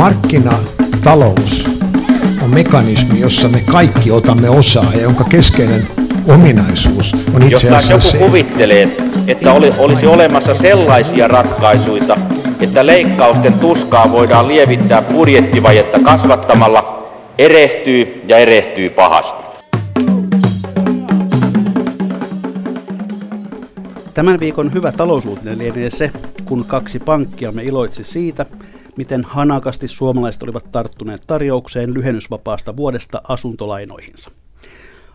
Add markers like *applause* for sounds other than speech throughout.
Markkinatalous on mekanismi, jossa me kaikki otamme osaa ja jonka keskeinen ominaisuus on itse asiassa Jos se. joku kuvittelee, että oli, olisi olemassa sellaisia ratkaisuja, että leikkausten tuskaa voidaan lievittää budjettivajetta kasvattamalla, erehtyy ja erehtyy pahasti. Tämän viikon hyvä talousuutinen lienee se, kun kaksi pankkia me iloitsi siitä, miten hanakasti suomalaiset olivat tarttuneet tarjoukseen lyhennysvapaasta vuodesta asuntolainoihinsa.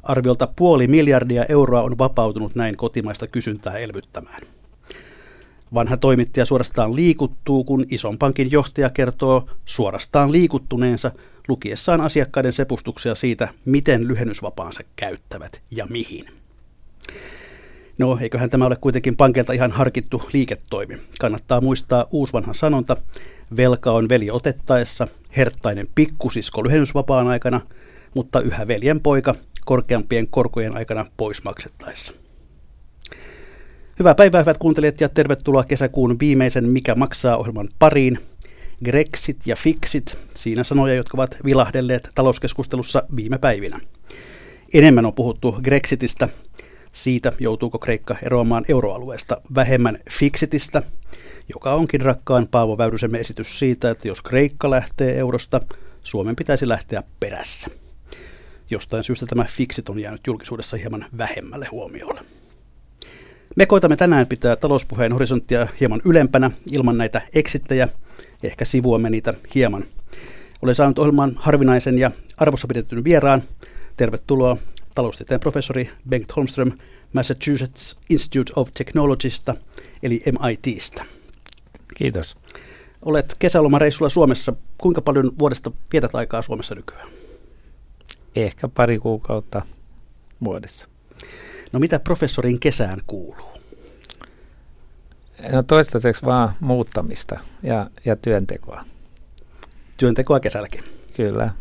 Arviolta puoli miljardia euroa on vapautunut näin kotimaista kysyntää elvyttämään. Vanha toimittaja suorastaan liikuttuu, kun ison pankin johtaja kertoo suorastaan liikuttuneensa lukiessaan asiakkaiden sepustuksia siitä, miten lyhennysvapaansa käyttävät ja mihin. No, eiköhän tämä ole kuitenkin pankilta ihan harkittu liiketoimi. Kannattaa muistaa uusvanha sanonta, velka on veli otettaessa, herttainen pikkusisko lyhennysvapaan aikana, mutta yhä veljen poika korkeampien korkojen aikana pois maksettaessa. Hyvää päivää, hyvät kuuntelijat, ja tervetuloa kesäkuun viimeisen Mikä maksaa ohjelman pariin. Grexit ja Fixit, siinä sanoja, jotka ovat vilahdelleet talouskeskustelussa viime päivinä. Enemmän on puhuttu Grexitistä, siitä joutuuko Kreikka eroamaan euroalueesta vähemmän Fixitistä, joka onkin rakkaan Paavo Väyrysemme esitys siitä, että jos Kreikka lähtee eurosta, Suomen pitäisi lähteä perässä. Jostain syystä tämä Fixit on jäänyt julkisuudessa hieman vähemmälle huomiolle. Me koitamme tänään pitää talouspuheen horisonttia hieman ylempänä ilman näitä eksittejä, ehkä sivuamme niitä hieman. Olen saanut ohjelman harvinaisen ja arvossa pidetyn vieraan. Tervetuloa taloustieteen professori Bengt Holmström Massachusetts Institute of Technologysta, eli MITstä. Kiitos. Olet kesälomareissulla Suomessa. Kuinka paljon vuodesta vietät aikaa Suomessa nykyään? Ehkä pari kuukautta vuodessa. No mitä professorin kesään kuuluu? No toistaiseksi vaan muuttamista ja, ja työntekoa. Työntekoa kesälläkin. Kyllä.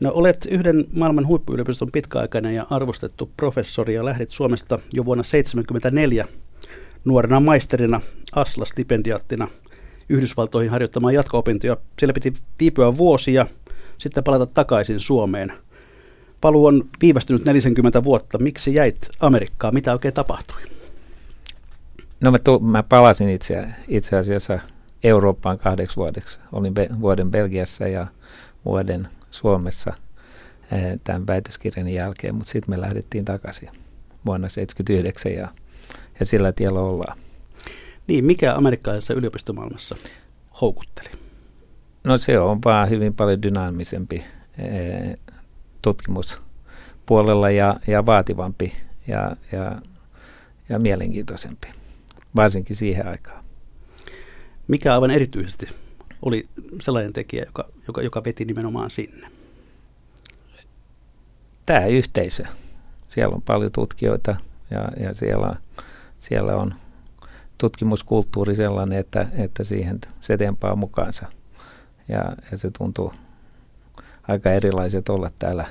No olet yhden maailman huippuyliopiston pitkäaikainen ja arvostettu professori ja lähdit Suomesta jo vuonna 1974 nuorena maisterina Asla-stipendiaattina Yhdysvaltoihin harjoittamaan jatko-opintoja. Siellä piti viipyä vuosia, sitten palata takaisin Suomeen. Paluu on viivästynyt 40 vuotta. Miksi jäit Amerikkaan? Mitä oikein tapahtui? No mä, tu- mä palasin itse, itse asiassa Eurooppaan kahdeksi vuodeksi. Olin be- vuoden Belgiassa ja vuoden Suomessa eh, tämän väitöskirjan jälkeen, mutta sitten me lähdettiin takaisin vuonna 1979 ja, ja sillä tiellä ollaan. Niin, mikä amerikkalaisessa yliopistomaailmassa houkutteli? No se on vaan hyvin paljon dynaamisempi eh, tutkimuspuolella ja, ja vaativampi ja, ja, ja mielenkiintoisempi, varsinkin siihen aikaan. Mikä aivan erityisesti oli sellainen tekijä, joka, joka, joka veti nimenomaan sinne? Tämä yhteisö. Siellä on paljon tutkijoita ja, ja siellä, siellä on tutkimuskulttuuri sellainen, että, että siihen se tempaa mukaansa. Ja, ja se tuntuu aika erilaiset olla täällä,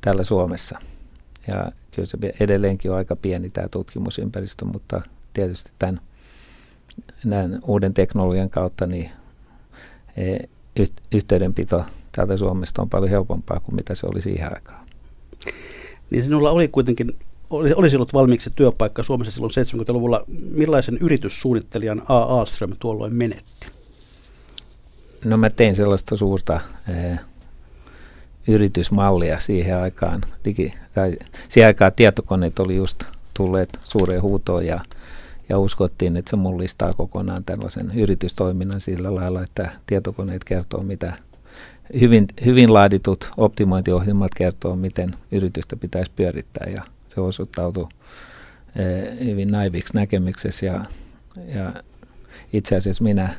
täällä Suomessa. Ja kyllä se edelleenkin on aika pieni tämä tutkimusympäristö, mutta tietysti tämän, tämän uuden teknologian kautta niin yhteydenpito täältä Suomesta on paljon helpompaa kuin mitä se oli siihen aikaan. Niin sinulla oli kuitenkin, olisi ollut valmiiksi työpaikka Suomessa silloin 70-luvulla. Millaisen yrityssuunnittelijan A. Ahlström tuolloin menetti? No mä tein sellaista suurta eh, yritysmallia siihen aikaan. Digi, tai siihen aikaan tietokoneet oli just tulleet suureen huutoon ja, ja uskottiin, että se mullistaa kokonaan tällaisen yritystoiminnan sillä lailla, että tietokoneet kertoo mitä hyvin, hyvin laaditut optimointiohjelmat kertoo, miten yritystä pitäisi pyörittää ja se osoittautui eh, hyvin naiviksi näkemyksessä ja, ja itse asiassa minä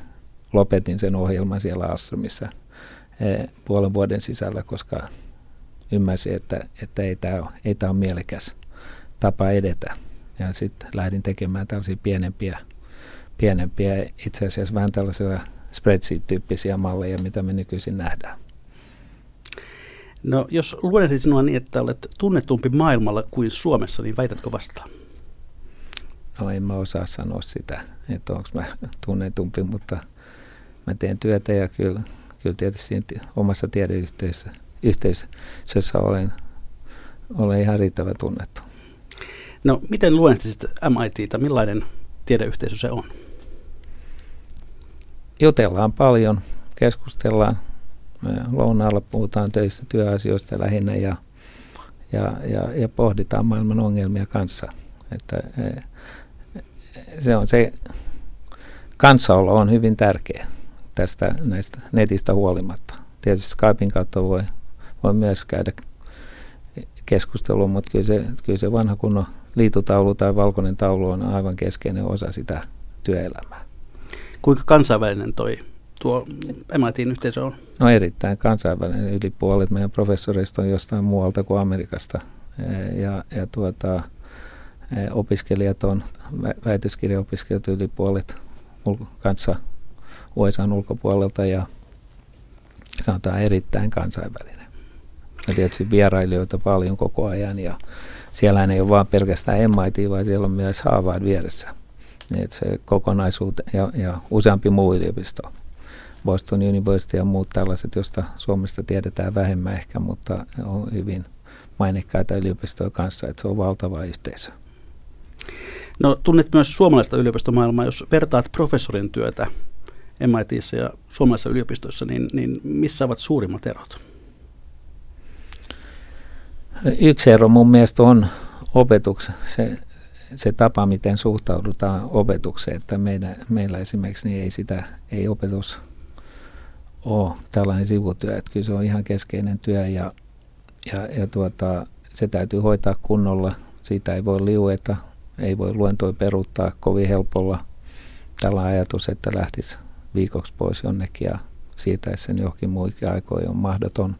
lopetin sen ohjelman siellä Astromissa eh, puolen vuoden sisällä, koska ymmärsin, että, että ei tämä ole, ei ole mielekäs tapa edetä. Ja sitten lähdin tekemään tällaisia pienempiä, pienempiä itse asiassa vähän tällaisia spreadsheet-tyyppisiä malleja, mitä me nykyisin nähdään. No jos luonnehdin sinua niin, että olet tunnetumpi maailmalla kuin Suomessa, niin väitätkö vastaan? No en mä osaa sanoa sitä, että onko mä tunnetumpi, mutta mä teen työtä ja kyllä, kyllä tietysti omassa tiedeyhteisössä yhteisössä olen, olen ihan riittävän tunnettu. No miten luonnehtisit MITtä, millainen tiedeyhteisö se on? Jutellaan paljon, keskustellaan. Lounaalla puhutaan töistä, työasioista lähinnä ja, ja, ja, ja pohditaan maailman ongelmia kanssa. Että, e, se on se, kanssaolo on hyvin tärkeä tästä näistä netistä huolimatta. Tietysti Skypein kautta voi, voi myös käydä keskustelua, mutta kyllä se, kyllä se vanha kunnon liitutaulu tai valkoinen taulu on aivan keskeinen osa sitä työelämää. Kuinka kansainvälinen toi tuo MITin yhteisö on? No erittäin kansainvälinen. Yli puolet meidän professoreista on jostain muualta kuin Amerikasta. Ja, ja tuota, opiskelijat on, väitöskirjaopiskelijat yli puolet kanssa USAn ulkopuolelta ja sanotaan erittäin kansainvälinen. Ja tietysti vierailijoita paljon koko ajan ja siellä ei ole vain pelkästään MIT, vaan siellä on myös Harvard vieressä. Niin se kokonaisuus ja, ja useampi muu yliopisto. Boston University ja muut tällaiset, joista Suomesta tiedetään vähemmän ehkä, mutta on hyvin mainekkaita yliopistoja kanssa, että se on valtava yhteisö. No tunnet myös suomalaista yliopistomaailmaa, jos vertaat professorin työtä MITissä ja suomalaisissa yliopistoissa, niin, niin missä ovat suurimmat erot? Yksi ero mun mielestä on opetuksen, se, se tapa, miten suhtaudutaan opetukseen, että meidän, meillä esimerkiksi niin ei sitä, ei opetus ole tällainen sivutyö, että kyllä se on ihan keskeinen työ ja, ja, ja tuota, se täytyy hoitaa kunnolla, siitä ei voi liueta, ei voi luentoja peruuttaa kovin helpolla. Tällä ajatus, että lähtisi viikoksi pois jonnekin ja siirtäisi sen johonkin muihin aikoihin on mahdoton.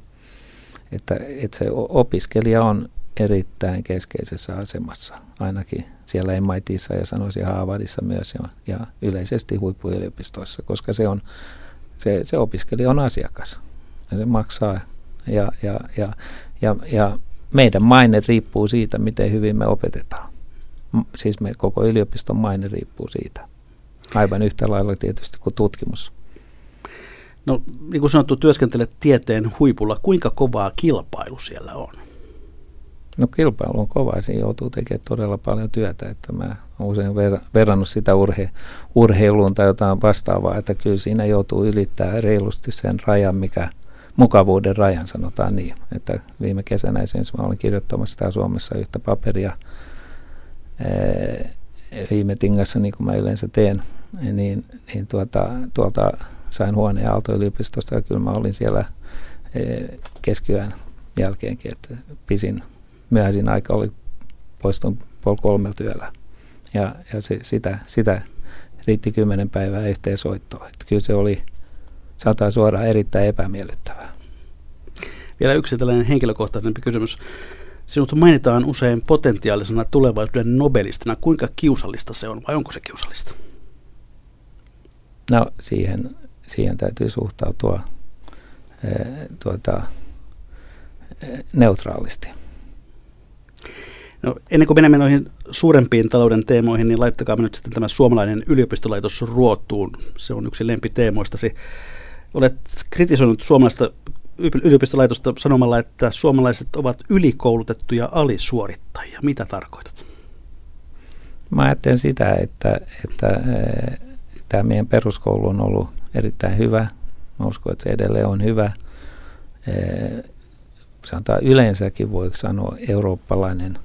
Että, että se opiskelija on erittäin keskeisessä asemassa, ainakin siellä MITissä ja sanoisin Harvardissa myös ja, ja yleisesti huippuyliopistoissa, koska se, on, se, se opiskelija on asiakas ja se maksaa ja, ja, ja, ja, ja meidän maine riippuu siitä, miten hyvin me opetetaan. Siis me, koko yliopiston maine riippuu siitä. Aivan yhtä lailla tietysti kuin tutkimus. No niin kuin sanottu, työskentelet tieteen huipulla. Kuinka kovaa kilpailu siellä on? No kilpailu on kova ja siinä joutuu tekemään todella paljon työtä. Että mä olen usein ver- verrannut sitä urhe- urheiluun tai jotain vastaavaa, että kyllä siinä joutuu ylittämään reilusti sen rajan, mikä mukavuuden rajan sanotaan niin. Että viime kesänä esimerkiksi mä olin kirjoittamassa täällä Suomessa yhtä paperia viime tingassa, niin kuin mä yleensä teen, niin, niin tuota, tuolta sain huoneen Aalto-yliopistosta ja kyllä mä olin siellä keskiyön jälkeenkin, että pisin myöhäisin aika oli poistun pol kolmelta yöllä. Ja, ja se, sitä, sitä riitti kymmenen päivää yhteen soittoon. Että kyllä se oli, saattaa suoraan erittäin epämiellyttävää. Vielä yksi tällainen henkilökohtaisempi kysymys. Sinut mainitaan usein potentiaalisena tulevaisuuden nobelistina. Kuinka kiusallista se on vai onko se kiusallista? No siihen, siihen täytyy suhtautua e, tuota, e, neutraalisti. No, ennen kuin menemme noihin suurempiin talouden teemoihin, niin laittakaa nyt sitten tämä suomalainen yliopistolaitos ruotuun. Se on yksi lempiteemoistasi. Olet kritisoinut suomalaista yliopistolaitosta sanomalla, että suomalaiset ovat ylikoulutettuja alisuorittajia. Mitä tarkoitat? Mä ajattelen sitä, että, että eh, tämä meidän peruskoulu on ollut erittäin hyvä. Mä uskon, että se edelleen on hyvä. Eh, sanotaan yleensäkin voi sanoa eurooppalainen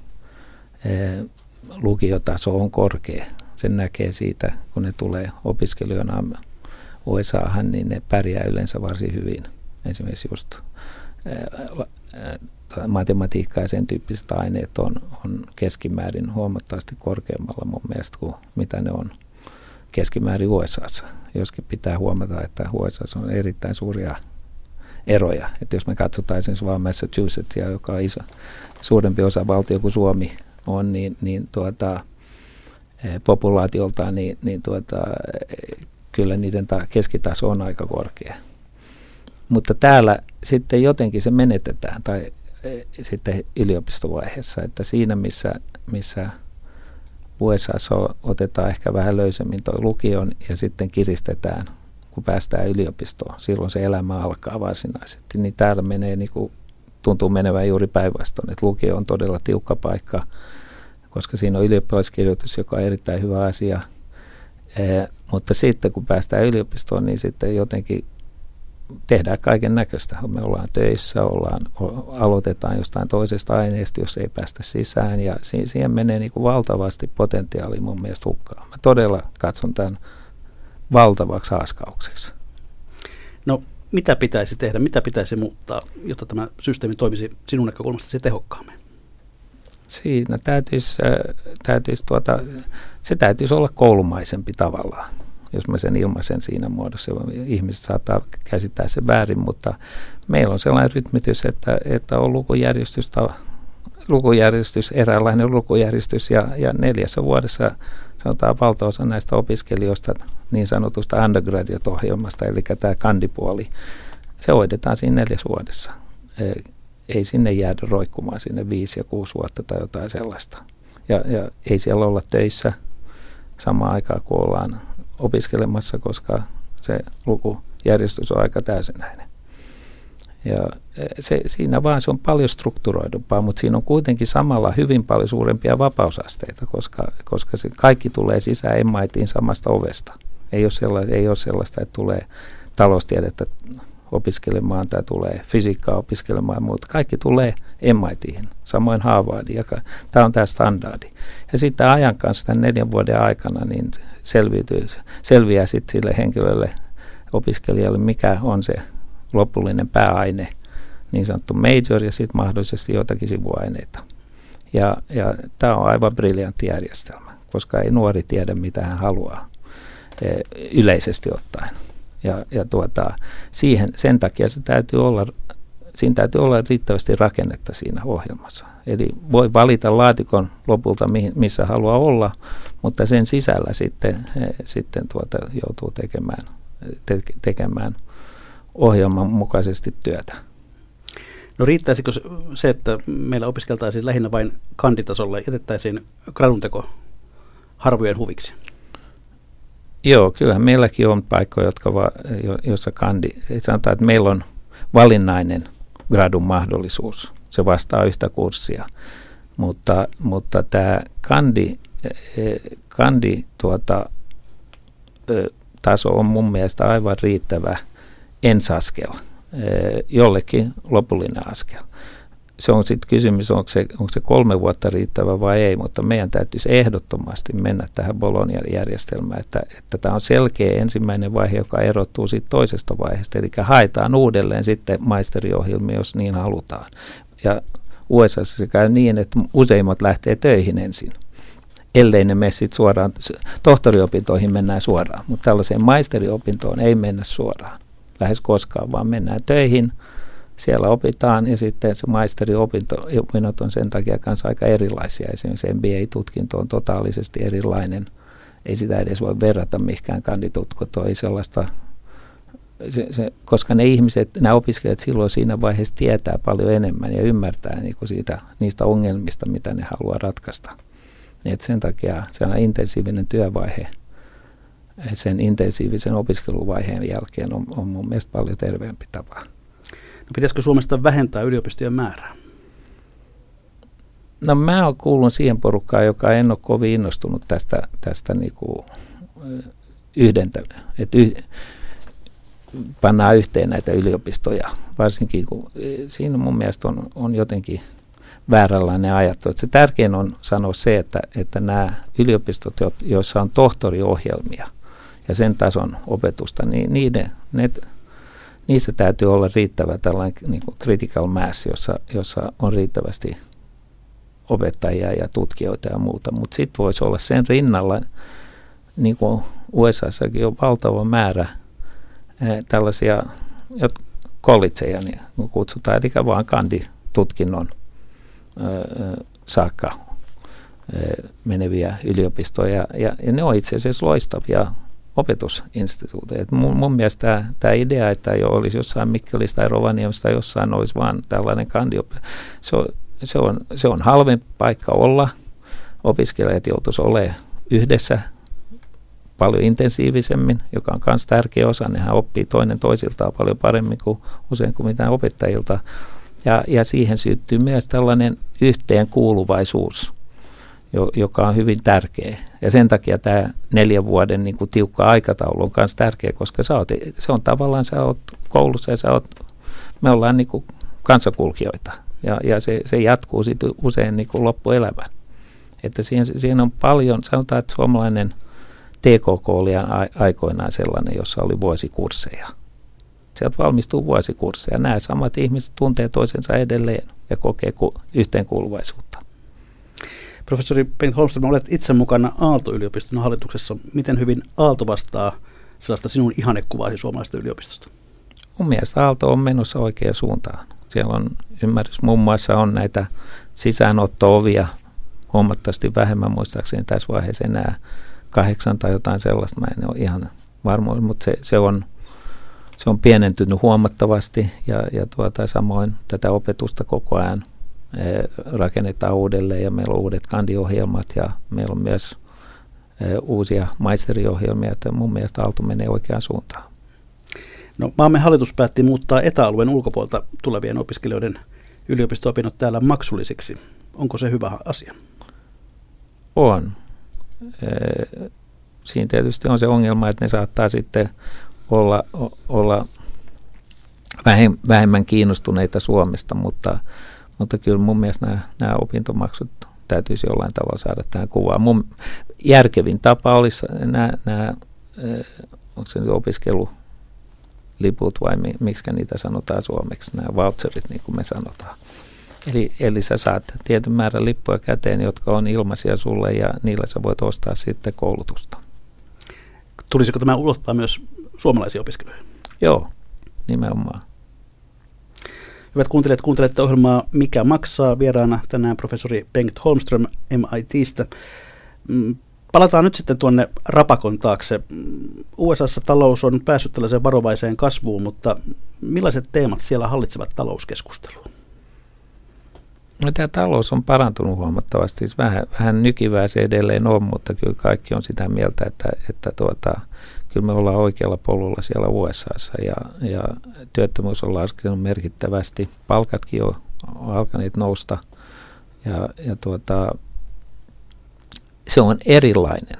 lukiotaso on korkea. Sen näkee siitä, kun ne tulee opiskelijoina USAhan, niin ne pärjää yleensä varsin hyvin esimerkiksi just matematiikka ja sen tyyppiset aineet on, on keskimäärin huomattavasti korkeammalla mun mielestä kuin mitä ne on keskimäärin USAssa. Joskin pitää huomata, että USAssa on erittäin suuria eroja. Että jos me katsotaan esimerkiksi vain Massachusettsia, joka on iso, suurempi osa valtio kuin Suomi on, niin, niin tuota, populaatioltaan, niin, niin tuota, kyllä niiden ta- keskitaso on aika korkea. Mutta täällä sitten jotenkin se menetetään tai e, sitten yliopistovaiheessa, että siinä missä, missä USA otetaan ehkä vähän löysemmin tuo lukion ja sitten kiristetään kun päästään yliopistoon. Silloin se elämä alkaa varsinaisesti. Niin täällä menee niin kuin, tuntuu menevän juuri päinvastoin, että lukio on todella tiukka paikka, koska siinä on ylioppilaskirjoitus, joka on erittäin hyvä asia. Ee, mutta sitten kun päästään yliopistoon, niin sitten jotenkin tehdään kaiken näköistä. Me ollaan töissä, ollaan, aloitetaan jostain toisesta aineesta, jos ei päästä sisään ja siihen menee niin kuin valtavasti potentiaalia mun mielestä hukkaan. Mä todella katson tämän valtavaksi haaskaukseksi. No mitä pitäisi tehdä, mitä pitäisi muuttaa, jotta tämä systeemi toimisi sinun näkökulmasta tehokkaammin? Siinä täytyisi, täytyisi tuota, se täytyisi olla koulumaisempi tavallaan jos mä sen ilmaisen siinä muodossa. Ihmiset saattaa käsittää sen väärin, mutta meillä on sellainen rytmitys, että, että on lukujärjestys, lukujärjestys, eräänlainen lukujärjestys ja, ja neljässä vuodessa sanotaan valtaosa näistä opiskelijoista niin sanotusta undergraduate-ohjelmasta, eli tämä kandipuoli, se hoidetaan siinä neljäs vuodessa. Ei sinne jäädä roikkumaan sinne viisi ja kuusi vuotta tai jotain sellaista. Ja, ja ei siellä olla töissä samaan aikaan, kun ollaan opiskelemassa, koska se lukujärjestys on aika täysinäinen. Ja e, se, siinä vaan se on paljon strukturoidumpaa, mutta siinä on kuitenkin samalla hyvin paljon suurempia vapausasteita, koska, koska se kaikki tulee sisään emmaitiin samasta ovesta. Ei ole, sellaista, ei ole sellaista, että tulee taloustiedettä opiskelemaan tai tulee fysiikkaa opiskelemaan, mutta kaikki tulee MITihin, samoin Harvardiin. Tämä on tämä standardi. Ja sitten ajan kanssa tämän neljän vuoden aikana niin selviytyy, selviää sitten sille henkilölle, opiskelijalle, mikä on se lopullinen pääaine, niin sanottu major ja sitten mahdollisesti joitakin sivuaineita. Ja, ja tämä on aivan briljantti järjestelmä, koska ei nuori tiedä, mitä hän haluaa e, yleisesti ottaen. Ja, ja tuota, siihen, sen takia se täytyy olla, siinä täytyy olla riittävästi rakennetta siinä ohjelmassa. Eli voi valita laatikon lopulta, missä haluaa olla, mutta sen sisällä sitten, sitten tuota, joutuu tekemään, te, tekemään ohjelman mukaisesti työtä. No riittäisikö se, että meillä opiskeltaisiin lähinnä vain kanditasolle, jätettäisiin gradunteko harvojen huviksi? Joo, kyllähän meilläkin on paikkoja, jotka va, jossa kandi, sanotaan, että meillä on valinnainen gradun mahdollisuus. Se vastaa yhtä kurssia. Mutta, mutta tämä kandi, e, kandi tuota, taso on mun mielestä aivan riittävä ensaskel, jollekin lopullinen askel se on sitten kysymys, onko se, onko se kolme vuotta riittävä vai ei, mutta meidän täytyisi ehdottomasti mennä tähän Bologna-järjestelmään, että, että tämä on selkeä ensimmäinen vaihe, joka erottuu siitä toisesta vaiheesta, eli haetaan uudelleen sitten maisteriohjelmia, jos niin halutaan. Ja USA se käy niin, että useimmat lähtee töihin ensin ellei ne mene sitten suoraan, tohtoriopintoihin mennään suoraan, mutta tällaiseen maisteriopintoon ei mennä suoraan. Lähes koskaan, vaan mennään töihin – siellä opitaan ja sitten se maisteriopinto on sen takia kanssa aika erilaisia. Esimerkiksi MBA-tutkinto on totaalisesti erilainen. Ei sitä edes voi verrata mihinkään kanditutkintoon, ei sellaista se, se, koska ne ihmiset, nämä opiskelijat silloin siinä vaiheessa tietää paljon enemmän ja ymmärtää niin kuin siitä, niistä ongelmista, mitä ne haluaa ratkaista. Et sen takia sellainen intensiivinen työvaihe sen intensiivisen opiskeluvaiheen jälkeen on, on mun mielestä paljon terveempi tapa. No pitäisikö Suomesta vähentää yliopistojen määrää? No mä oon kuullut siihen porukkaan, joka en ole kovin innostunut tästä, tästä niinku yhdentä, että yh, pannaan yhteen näitä yliopistoja, varsinkin kun siinä mun mielestä on, on jotenkin vääränlainen ajattelu. Se tärkein on sanoa se, että, että nämä yliopistot, joissa on tohtoriohjelmia ja sen tason opetusta, niin niiden, ne niissä täytyy olla riittävä tällainen niin kuin critical mass, jossa, jossa on riittävästi opettajia ja tutkijoita ja muuta. Mutta sitten voisi olla sen rinnalla, niin kuin USAssakin on valtava määrä eh, tällaisia collegeja, niin kutsutaan, eli vaan kanditutkinnon eh, saakka eh, meneviä yliopistoja. Ja, ja ne on itse asiassa loistavia opetusinstituuteja. Mun, mun mielestä tämä, tämä idea, että jo olisi jossain Mikkelistä tai Rovaniemistä jossain olisi vaan tällainen kandiop, se on, se on, se on halvempi paikka olla. Opiskelijat joutuisi olemaan yhdessä paljon intensiivisemmin, joka on myös tärkeä osa. Nehän oppii toinen toisiltaan paljon paremmin kuin usein kuin mitään opettajilta. Ja, ja siihen syttyy myös tällainen yhteenkuuluvaisuus, joka on hyvin tärkeä. Ja sen takia tämä neljän vuoden niin kuin tiukka aikataulu on myös tärkeä, koska sä oot, se on tavallaan, sä oot koulussa ja sä oot, me ollaan niin kuin kansakulkijoita. Ja, ja se, se jatkuu sitten usein niin kuin loppuelämän. Että siihen, siihen on paljon, sanotaan, että suomalainen TKK oli aikoinaan sellainen, jossa oli vuosikursseja. Sieltä valmistuu vuosikursseja. Nämä samat ihmiset tuntee toisensa edelleen ja kokee yhteenkuuluvaisuutta. Professori Bengt Holmström, olet itse mukana Aalto-yliopiston hallituksessa. Miten hyvin Aalto vastaa sellaista sinun ihannekuvaasi suomalaisesta yliopistosta? Mun mielestä Aalto on menossa oikeaan suuntaan. Siellä on ymmärrys, muun muassa on näitä sisäänotto-ovia huomattavasti vähemmän muistaakseni tässä vaiheessa enää kahdeksan tai jotain sellaista. Mä en ole ihan varma, mutta se, se on se on pienentynyt huomattavasti ja, ja tuota, samoin tätä opetusta koko ajan rakennetaan uudelleen ja meillä on uudet kandiohjelmat ja meillä on myös eh, uusia maisteriohjelmia, että mun mielestä Aalto menee oikeaan suuntaan. No, maamme hallitus päätti muuttaa etäalueen ulkopuolelta tulevien opiskelijoiden yliopisto-opinnot täällä maksullisiksi. Onko se hyvä asia? On. Eh, siinä tietysti on se ongelma, että ne saattaa sitten olla, olla vähemmän kiinnostuneita Suomesta, mutta mutta kyllä mun mielestä nämä, nämä opintomaksut täytyisi jollain tavalla saada tähän kuvaan. Mun järkevin tapa olisi nämä, nämä onko se nyt opiskeluliput vai miksi niitä sanotaan suomeksi, nämä voucherit niin kuin me sanotaan. Eli, eli sä saat tietyn määrän lippuja käteen, jotka on ilmaisia sulle ja niillä sä voit ostaa sitten koulutusta. Tulisiko tämä ulottaa myös suomalaisia opiskelijoita? Joo, nimenomaan. Hyvät kuuntelijat, kuuntelette ohjelmaa Mikä maksaa? Vieraana tänään professori Bengt Holmström MITstä. Mm, palataan nyt sitten tuonne rapakon taakse. Mm, USAssa talous on päässyt tällaiseen varovaiseen kasvuun, mutta millaiset teemat siellä hallitsevat talouskeskustelua? No, tämä talous on parantunut huomattavasti. Siis vähän, vähän nykivää se edelleen on, mutta kyllä kaikki on sitä mieltä, että, että tuota, kyllä me ollaan oikealla polulla siellä USAssa ja, ja työttömyys on laskenut merkittävästi. Palkatkin on alkaneet nousta ja, ja tuota, se on erilainen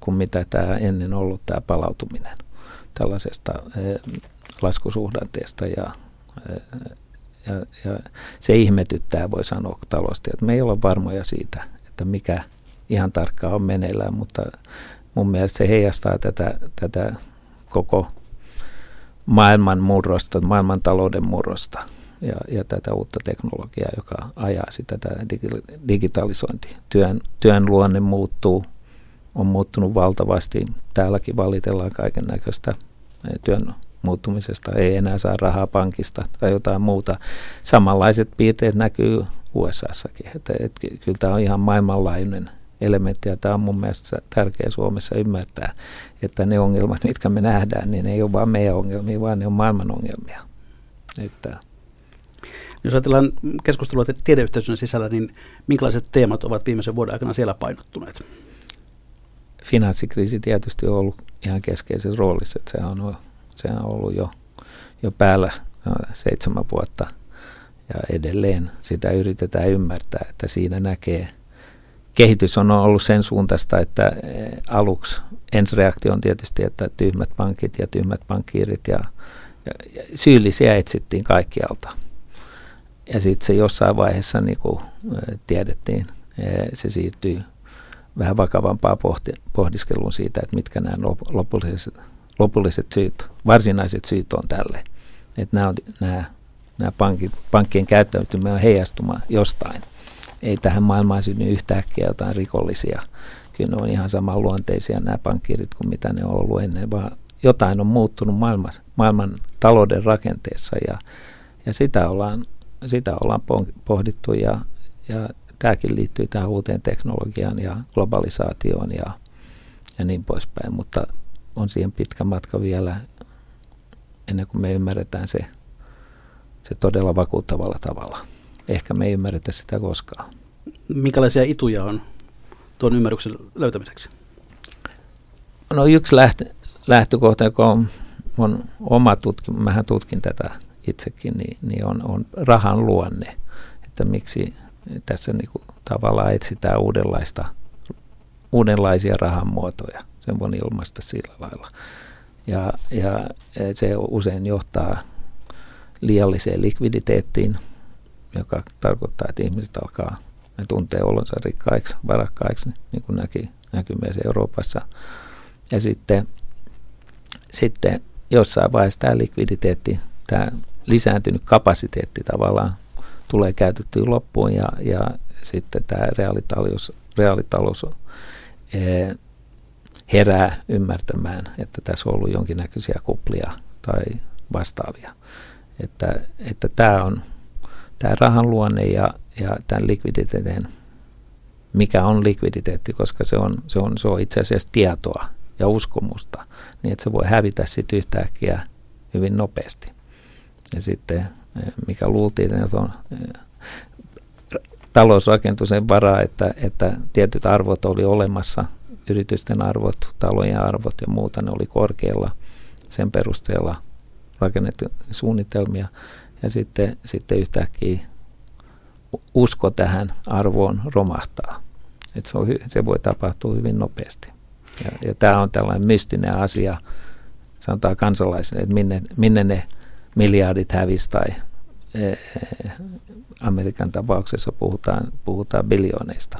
kuin mitä tämä ennen ollut tämä palautuminen tällaisesta eh, laskusuhdanteesta ja, eh, ja, ja se ihmetyttää, voi sanoa talosti, että me ei ole varmoja siitä, että mikä ihan tarkkaan on meneillään, mutta mun mielestä se heijastaa tätä, tätä koko maailman murrosta, maailman talouden murrosta ja, ja tätä uutta teknologiaa, joka ajaa sitä tätä digitalisointi. Työn, työn luonne muuttuu, on muuttunut valtavasti. Täälläkin valitellaan kaiken näköistä työn muuttumisesta. Ei enää saa rahaa pankista tai jotain muuta. Samanlaiset piirteet näkyy USAssakin. Että, että kyllä tämä on ihan maailmanlaajuinen elementti, ja tämä on mun mielestä tärkeä Suomessa ymmärtää, että ne ongelmat, mitkä me nähdään, niin ne ei ole vain meidän ongelmia, vaan ne on maailman ongelmia. Että jos ajatellaan keskustelua tiedeyhteisön sisällä, niin minkälaiset teemat ovat viimeisen vuoden aikana siellä painottuneet? Finanssikriisi tietysti on ollut ihan keskeisessä roolissa, että sehän on, sehän on ollut jo, jo päällä seitsemän vuotta ja edelleen sitä yritetään ymmärtää, että siinä näkee – kehitys on ollut sen suuntaista, että eh, aluksi ensireaktio on tietysti, että tyhmät pankit ja tyhmät pankkiirit ja, ja, ja syyllisiä etsittiin kaikkialta. Ja sitten se jossain vaiheessa, niin kuin eh, tiedettiin, eh, se siirtyy vähän vakavampaa pohti, pohdiskeluun siitä, että mitkä nämä lopulliset, lopulliset syyt, varsinaiset syyt on tälle. Että nämä, nämä, nämä pankit, pankkien käyttäytyminen on heijastumaan jostain ei tähän maailmaan synny yhtäkkiä jotain rikollisia. Kyllä ne on ihan samanluonteisia nämä pankkiirit kuin mitä ne on ollut ennen, vaan jotain on muuttunut maailman, maailman talouden rakenteessa ja, ja sitä, ollaan, sitä ollaan pohdittu ja, ja tämäkin liittyy tähän uuteen teknologiaan ja globalisaatioon ja, ja niin poispäin, mutta on siihen pitkä matka vielä ennen kuin me ymmärretään se, se todella vakuuttavalla tavalla ehkä me ei ymmärretä sitä koskaan. Minkälaisia ituja on tuon ymmärryksen löytämiseksi? No yksi lähtö, lähtökohta, joka on, on oma tutki, mähän tutkin tätä itsekin, niin, niin on, on rahan luonne. Että miksi tässä niin kuin tavallaan etsitään uudenlaista, uudenlaisia rahan muotoja. Sen voin ilmaista sillä lailla. Ja, ja se usein johtaa liialliseen likviditeettiin, joka tarkoittaa, että ihmiset alkaa, ne tuntee olonsa rikkaiksi, varakkaiksi, niin kuin näki, näkyy myös Euroopassa. Ja sitten, sitten jossain vaiheessa tämä likviditeetti, tämä lisääntynyt kapasiteetti tavallaan tulee käytettyä loppuun ja, ja sitten tämä reaalitalous, reaalitalous ee, herää ymmärtämään, että tässä on ollut jonkinnäköisiä kuplia tai vastaavia. Että, että tämä on tämä rahan luonne ja, ja tämän likviditeetin, mikä on likviditeetti, koska se on, se on, se on itse asiassa tietoa ja uskomusta, niin että se voi hävitä sitten yhtäkkiä hyvin nopeasti. Ja sitten, eh, mikä luultiin, että on eh, talous varaa, että, että tietyt arvot oli olemassa, yritysten arvot, talojen arvot ja muuta, ne oli korkealla sen perusteella rakennettu suunnitelmia. Ja sitten, sitten yhtäkkiä usko tähän arvoon romahtaa. Et se, on, se voi tapahtua hyvin nopeasti. Ja, ja tämä on tällainen mystinen asia, sanotaan kansalaisille, että minne, minne ne miljardit hävisi tai e, Amerikan tapauksessa puhutaan, puhutaan biljooneista.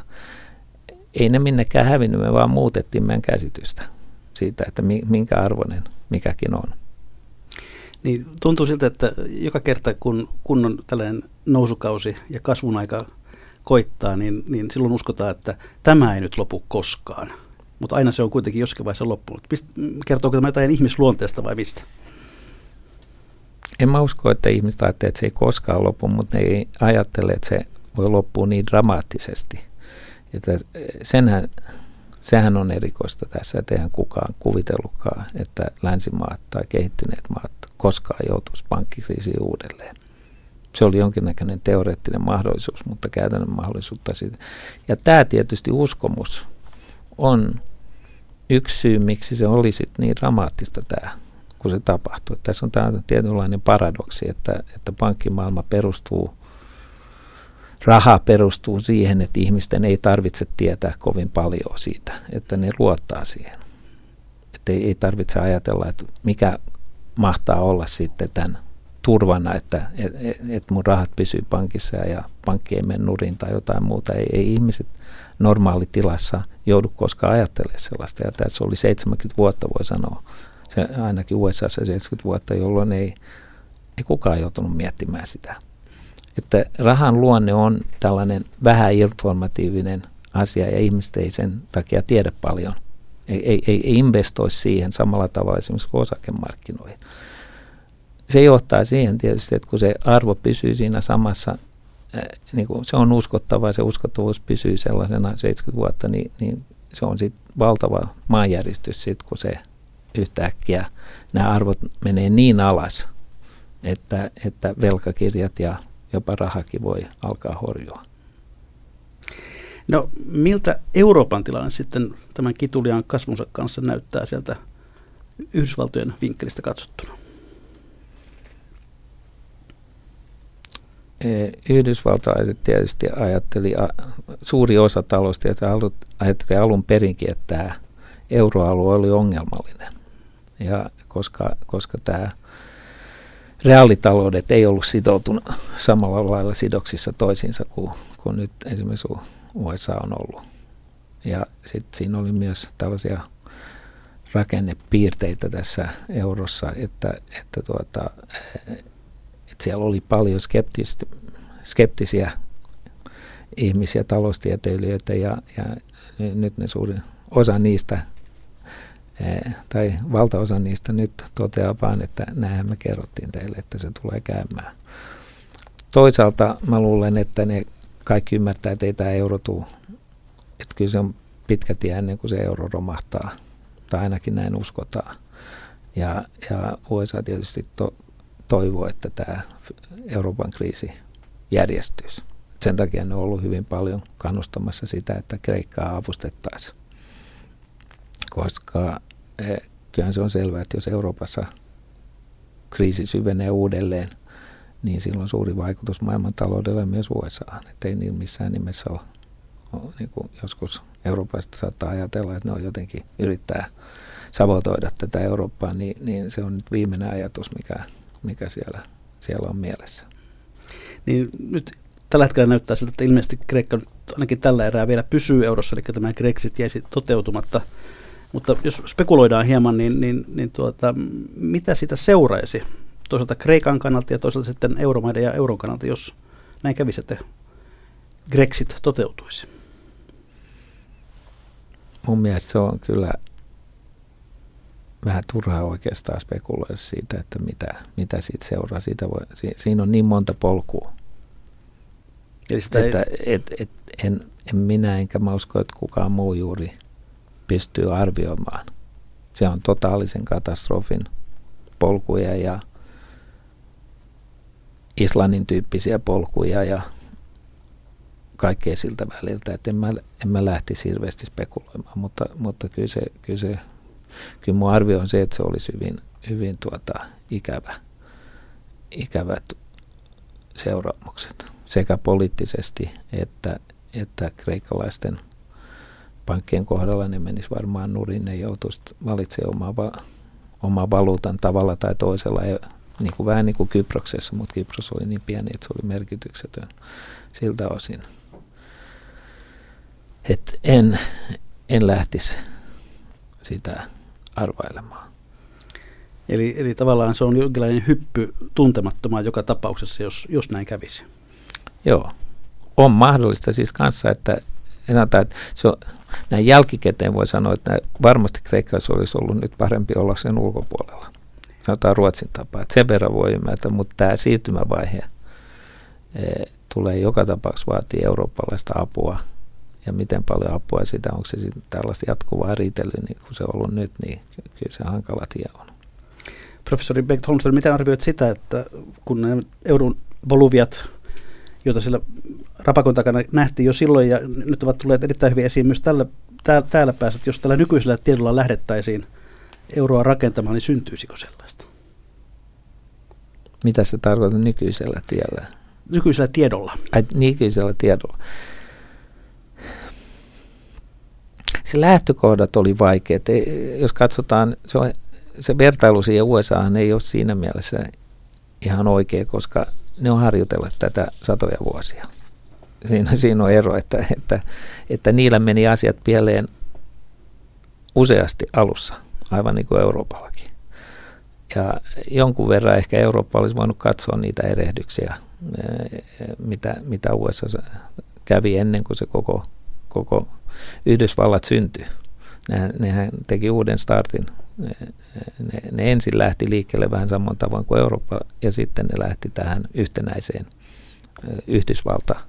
Ei ne minnekään hävinnyt, me vaan muutettiin meidän käsitystä siitä, että minkä arvoinen mikäkin on. Niin tuntuu siltä, että joka kerta kun, kun on tällainen nousukausi ja kasvun aika koittaa, niin, niin silloin uskotaan, että tämä ei nyt lopu koskaan. Mutta aina se on kuitenkin jossakin vaiheessa loppunut. Kertooko tämä jotain ihmisluonteesta vai mistä? En mä usko, että ihmiset ajattelee, että se ei koskaan lopu, mutta ne ei ajattele, että se voi loppua niin dramaattisesti. Että senhän, sehän on erikoista tässä, että eihän kukaan kuvitellutkaan, että länsimaat tai kehittyneet maat koskaan joutuisi pankkikriisiin uudelleen. Se oli jonkinnäköinen teoreettinen mahdollisuus, mutta käytännön mahdollisuutta siitä. Ja tämä tietysti uskomus on yksi syy, miksi se oli sit niin dramaattista tämä, kun se tapahtui. Tässä on tämä tietynlainen paradoksi, että, että pankkimaailma perustuu, raha perustuu siihen, että ihmisten ei tarvitse tietää kovin paljon siitä, että ne luottaa siihen. Että ei, ei tarvitse ajatella, että mikä mahtaa olla sitten tämän turvana, että et, et mun rahat pysyy pankissa ja pankki ei mene nurin tai jotain muuta. Ei, ei ihmiset normaalitilassa joudu koskaan ajattelemaan sellaista. Ja tässä oli 70 vuotta, voi sanoa, se, ainakin USA 70 vuotta, jolloin ei, ei kukaan joutunut miettimään sitä. Että rahan luonne on tällainen vähän informatiivinen asia ja ihmiset ei sen takia tiedä paljon – ei, ei, ei investoi siihen samalla tavalla esimerkiksi kuin osakemarkkinoihin. Se johtaa siihen tietysti, että kun se arvo pysyy siinä samassa, niin kuin se on uskottava ja se uskottavuus pysyy sellaisena 70 vuotta, niin, niin se on sitten valtava maanjäristys sit, kun se yhtäkkiä nämä arvot menee niin alas, että, että velkakirjat ja jopa rahakin voi alkaa horjua. No miltä Euroopan tilanne sitten tämän kitulian kasvunsa kanssa näyttää sieltä Yhdysvaltojen vinkkelistä katsottuna? Yhdysvaltalaiset tietysti ajatteli, suuri osa taloustietä ajatteli alun perinkin, että tämä euroalue oli ongelmallinen. Ja koska, koska tämä reaalitaloudet ei ollut sitoutunut samalla lailla sidoksissa toisiinsa kuin, kuin nyt esimerkiksi USA on ollut. Ja sitten siinä oli myös tällaisia rakennepiirteitä tässä eurossa, että, että, tuota, että siellä oli paljon skeptisiä ihmisiä, taloustieteilijöitä ja, ja nyt ne suurin osa niistä tai valtaosa niistä nyt toteaa vaan, että näinhän me kerrottiin teille, että se tulee käymään. Toisaalta mä luulen, että ne kaikki ymmärtää, että ei tämä euro tule. Että kyllä se on pitkä tie ennen kuin se euro romahtaa, tai ainakin näin uskotaan. Ja, ja USA tietysti to, toivoo, että tämä Euroopan kriisi järjestyisi. Sen takia ne on ollut hyvin paljon kannustamassa sitä, että Kreikkaa avustettaisiin. Koska kyllähän se on selvää, että jos Euroopassa kriisi syvenee uudelleen, niin sillä on suuri vaikutus maailmantaloudelle myös USA. Että ei niin missään nimessä ole, ole niin kuin joskus Euroopasta saattaa ajatella, että ne on jotenkin yrittää savotoida tätä Eurooppaa, niin, niin se on nyt viimeinen ajatus, mikä, mikä siellä, siellä on mielessä. Niin nyt tällä hetkellä näyttää siltä, että ilmeisesti Kreikka nyt ainakin tällä erää vielä pysyy eurossa, eli tämä Grexit jäisi toteutumatta. Mutta jos spekuloidaan hieman, niin, niin, niin tuota, mitä sitä seuraisi toisaalta Kreikan kannalta ja toisaalta sitten euromaiden ja euron kannalta, jos näin kävisi, että Grexit toteutuisi? Mun mielestä se on kyllä vähän turhaa oikeastaan spekuloida siitä, että mitä, mitä siitä seuraa. Siitä voi, si, siinä on niin monta polkua, Eli sitä että ei... et, et, en, en minä enkä mä usko, että kukaan muu juuri pystyy arvioimaan. Se on totaalisen katastrofin polkuja ja Islannin tyyppisiä polkuja ja kaikkea siltä väliltä, että en mä, en mä lähtisi hirveästi spekuloimaan, mutta, mutta kyllä, se, kyllä, se, kyllä mun arvio on se, että se olisi hyvin, hyvin tuota, ikävä, ikävät seuraamukset sekä poliittisesti että, että kreikkalaisten pankkien kohdalla. Ne menis varmaan nurin, ne joutuisi valitsemaan omaa, omaa valuutan tavalla tai toisella, niin kuin, vähän niin kuin Kyproksessa, mutta Kypros oli niin pieni, että se oli merkityksetön siltä osin. Et en, en lähtisi sitä arvailemaan. Eli, eli tavallaan se on jonkinlainen hyppy tuntemattomaan joka tapauksessa, jos, jos näin kävisi. Joo, on mahdollista siis kanssa, että sanotaan, että se on, näin jälkikäteen voi sanoa, että varmasti Kreikassa olisi ollut nyt parempi olla sen ulkopuolella. Sanotaan Ruotsin tapaa, että sen verran voi ymmärtää, mutta tämä siirtymävaihe e, tulee joka tapauksessa vaatii eurooppalaista apua. Ja miten paljon apua sitä, onko se sitten tällaista jatkuvaa riitelyä, niin kuin se on ollut nyt, niin kyllä se hankala tie on. Professori Bengt Holmström, miten arvioit sitä, että kun ne euron volyviat joita siellä rapakon takana nähtiin jo silloin ja nyt ovat tulleet erittäin hyvin esiin myös tällä, täällä, täällä päässä, että jos tällä nykyisellä tiedolla lähdettäisiin euroa rakentamaan, niin syntyisikö sellaista? Mitä se tarkoittaa nykyisellä tiellä? Nykyisellä tiedolla. Ai, nykyisellä tiedolla. Se lähtökohdat oli vaikeat. Jos katsotaan, se, on, se vertailu siihen USA ei ole siinä mielessä ihan oikea, koska ne on harjoitellut tätä satoja vuosia. Siinä, siinä on ero, että, että, että niillä meni asiat pieleen useasti alussa, aivan niin kuin Euroopallakin. Ja jonkun verran ehkä Eurooppa olisi voinut katsoa niitä erehdyksiä, mitä, mitä USA kävi ennen kuin se koko, koko Yhdysvallat syntyi. Nehän, nehän teki uuden startin ne, ne, ne ensin lähti liikkeelle vähän saman tavoin kuin Eurooppa ja sitten ne lähti tähän yhtenäiseen Yhdysvalta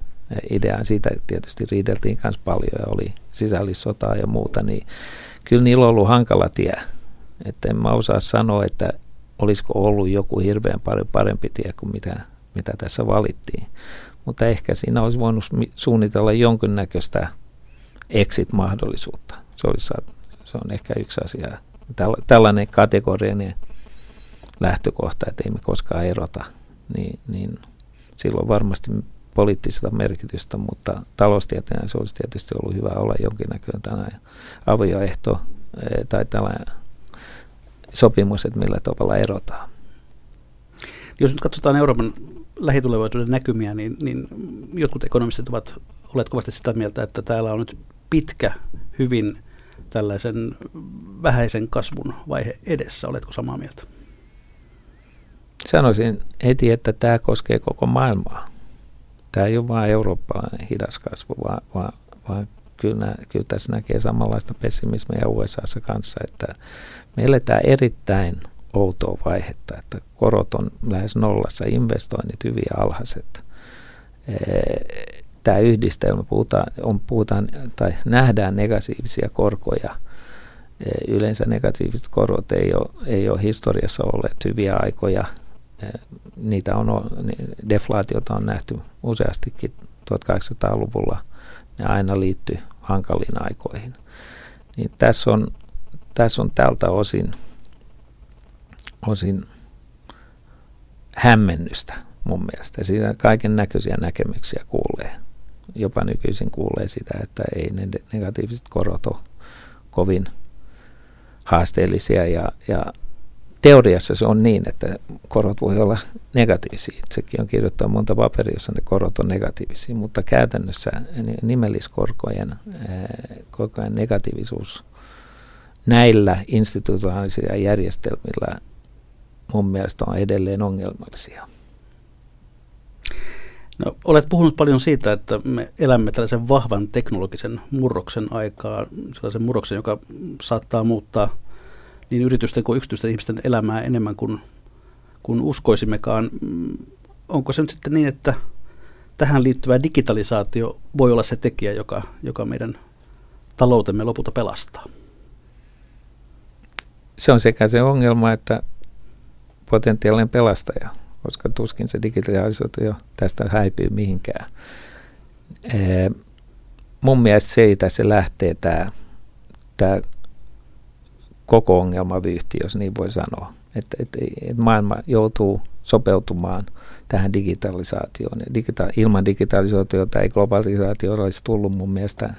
ideaan. Siitä tietysti riideltiin myös paljon ja oli sisällissotaa ja muuta, niin kyllä niillä on ollut hankala tie. Että en mä osaa sanoa, että olisiko ollut joku hirveän paljon parempi tie kuin mitä, mitä tässä valittiin. Mutta ehkä siinä olisi voinut suunnitella jonkinnäköistä exit-mahdollisuutta. Se, olisi, se on ehkä yksi asia, tällainen kategorinen lähtökohta, että ei me koskaan erota, niin, niin silloin varmasti poliittista merkitystä, mutta taloustieteenä se olisi tietysti ollut hyvä olla jonkinnäköinen tällainen avioehto eh, tai tällainen sopimus, että millä tavalla erotaan. Jos nyt katsotaan Euroopan lähitulevaisuuden näkymiä, niin, niin jotkut ekonomistit ovat olleet kovasti sitä mieltä, että täällä on nyt pitkä, hyvin tällaisen vähäisen kasvun vaihe edessä. Oletko samaa mieltä? Sanoisin heti, että tämä koskee koko maailmaa. Tämä ei ole vain eurooppalainen hidas kasvu, vaan, vaan, vaan kyllä, kyllä tässä näkee samanlaista pessimismiä USAssa kanssa, että me eletään erittäin outoa vaihetta, että korot on lähes nollassa, investoinnit hyvin alhaiset tämä yhdistelmä, puhutaan, on, puhutaan tai nähdään negatiivisia korkoja. Yleensä negatiiviset korot ei ole, ei ole historiassa olleet hyviä aikoja. E, niitä on, deflaatiota on nähty useastikin 1800-luvulla. Ne aina liittyy hankaliin aikoihin. Niin tässä on tässä on tältä osin, osin hämmennystä mun mielestä. Siitä kaiken näköisiä näkemyksiä kuulee. Jopa nykyisin kuulee sitä, että ei ne negatiiviset korot ole kovin haasteellisia ja, ja teoriassa se on niin, että korot voi olla negatiivisia. Sekin on kirjoittanut monta paperia, jossa ne korot on negatiivisia, mutta käytännössä nimelliskorkojen korkojen negatiivisuus näillä institutionaalisilla järjestelmillä mun mielestä on edelleen ongelmallisia. No, olet puhunut paljon siitä, että me elämme tällaisen vahvan teknologisen murroksen aikaa, sellaisen murroksen, joka saattaa muuttaa niin yritysten kuin yksityisten ihmisten elämää enemmän kuin, kuin uskoisimmekaan. Onko se nyt sitten niin, että tähän liittyvä digitalisaatio voi olla se tekijä, joka, joka meidän taloutemme lopulta pelastaa? Se on sekä se ongelma että potentiaalinen pelastaja koska tuskin se digitalisaatio tästä häipyy mihinkään. Mun mielestä se lähtee tämä, tämä koko ongelmavyyhti, jos niin voi sanoa. Että et, et maailma joutuu sopeutumaan tähän digitalisaatioon. Digita- ilman digitalisaatiota ei globalisaatio olisi tullut mun mielestä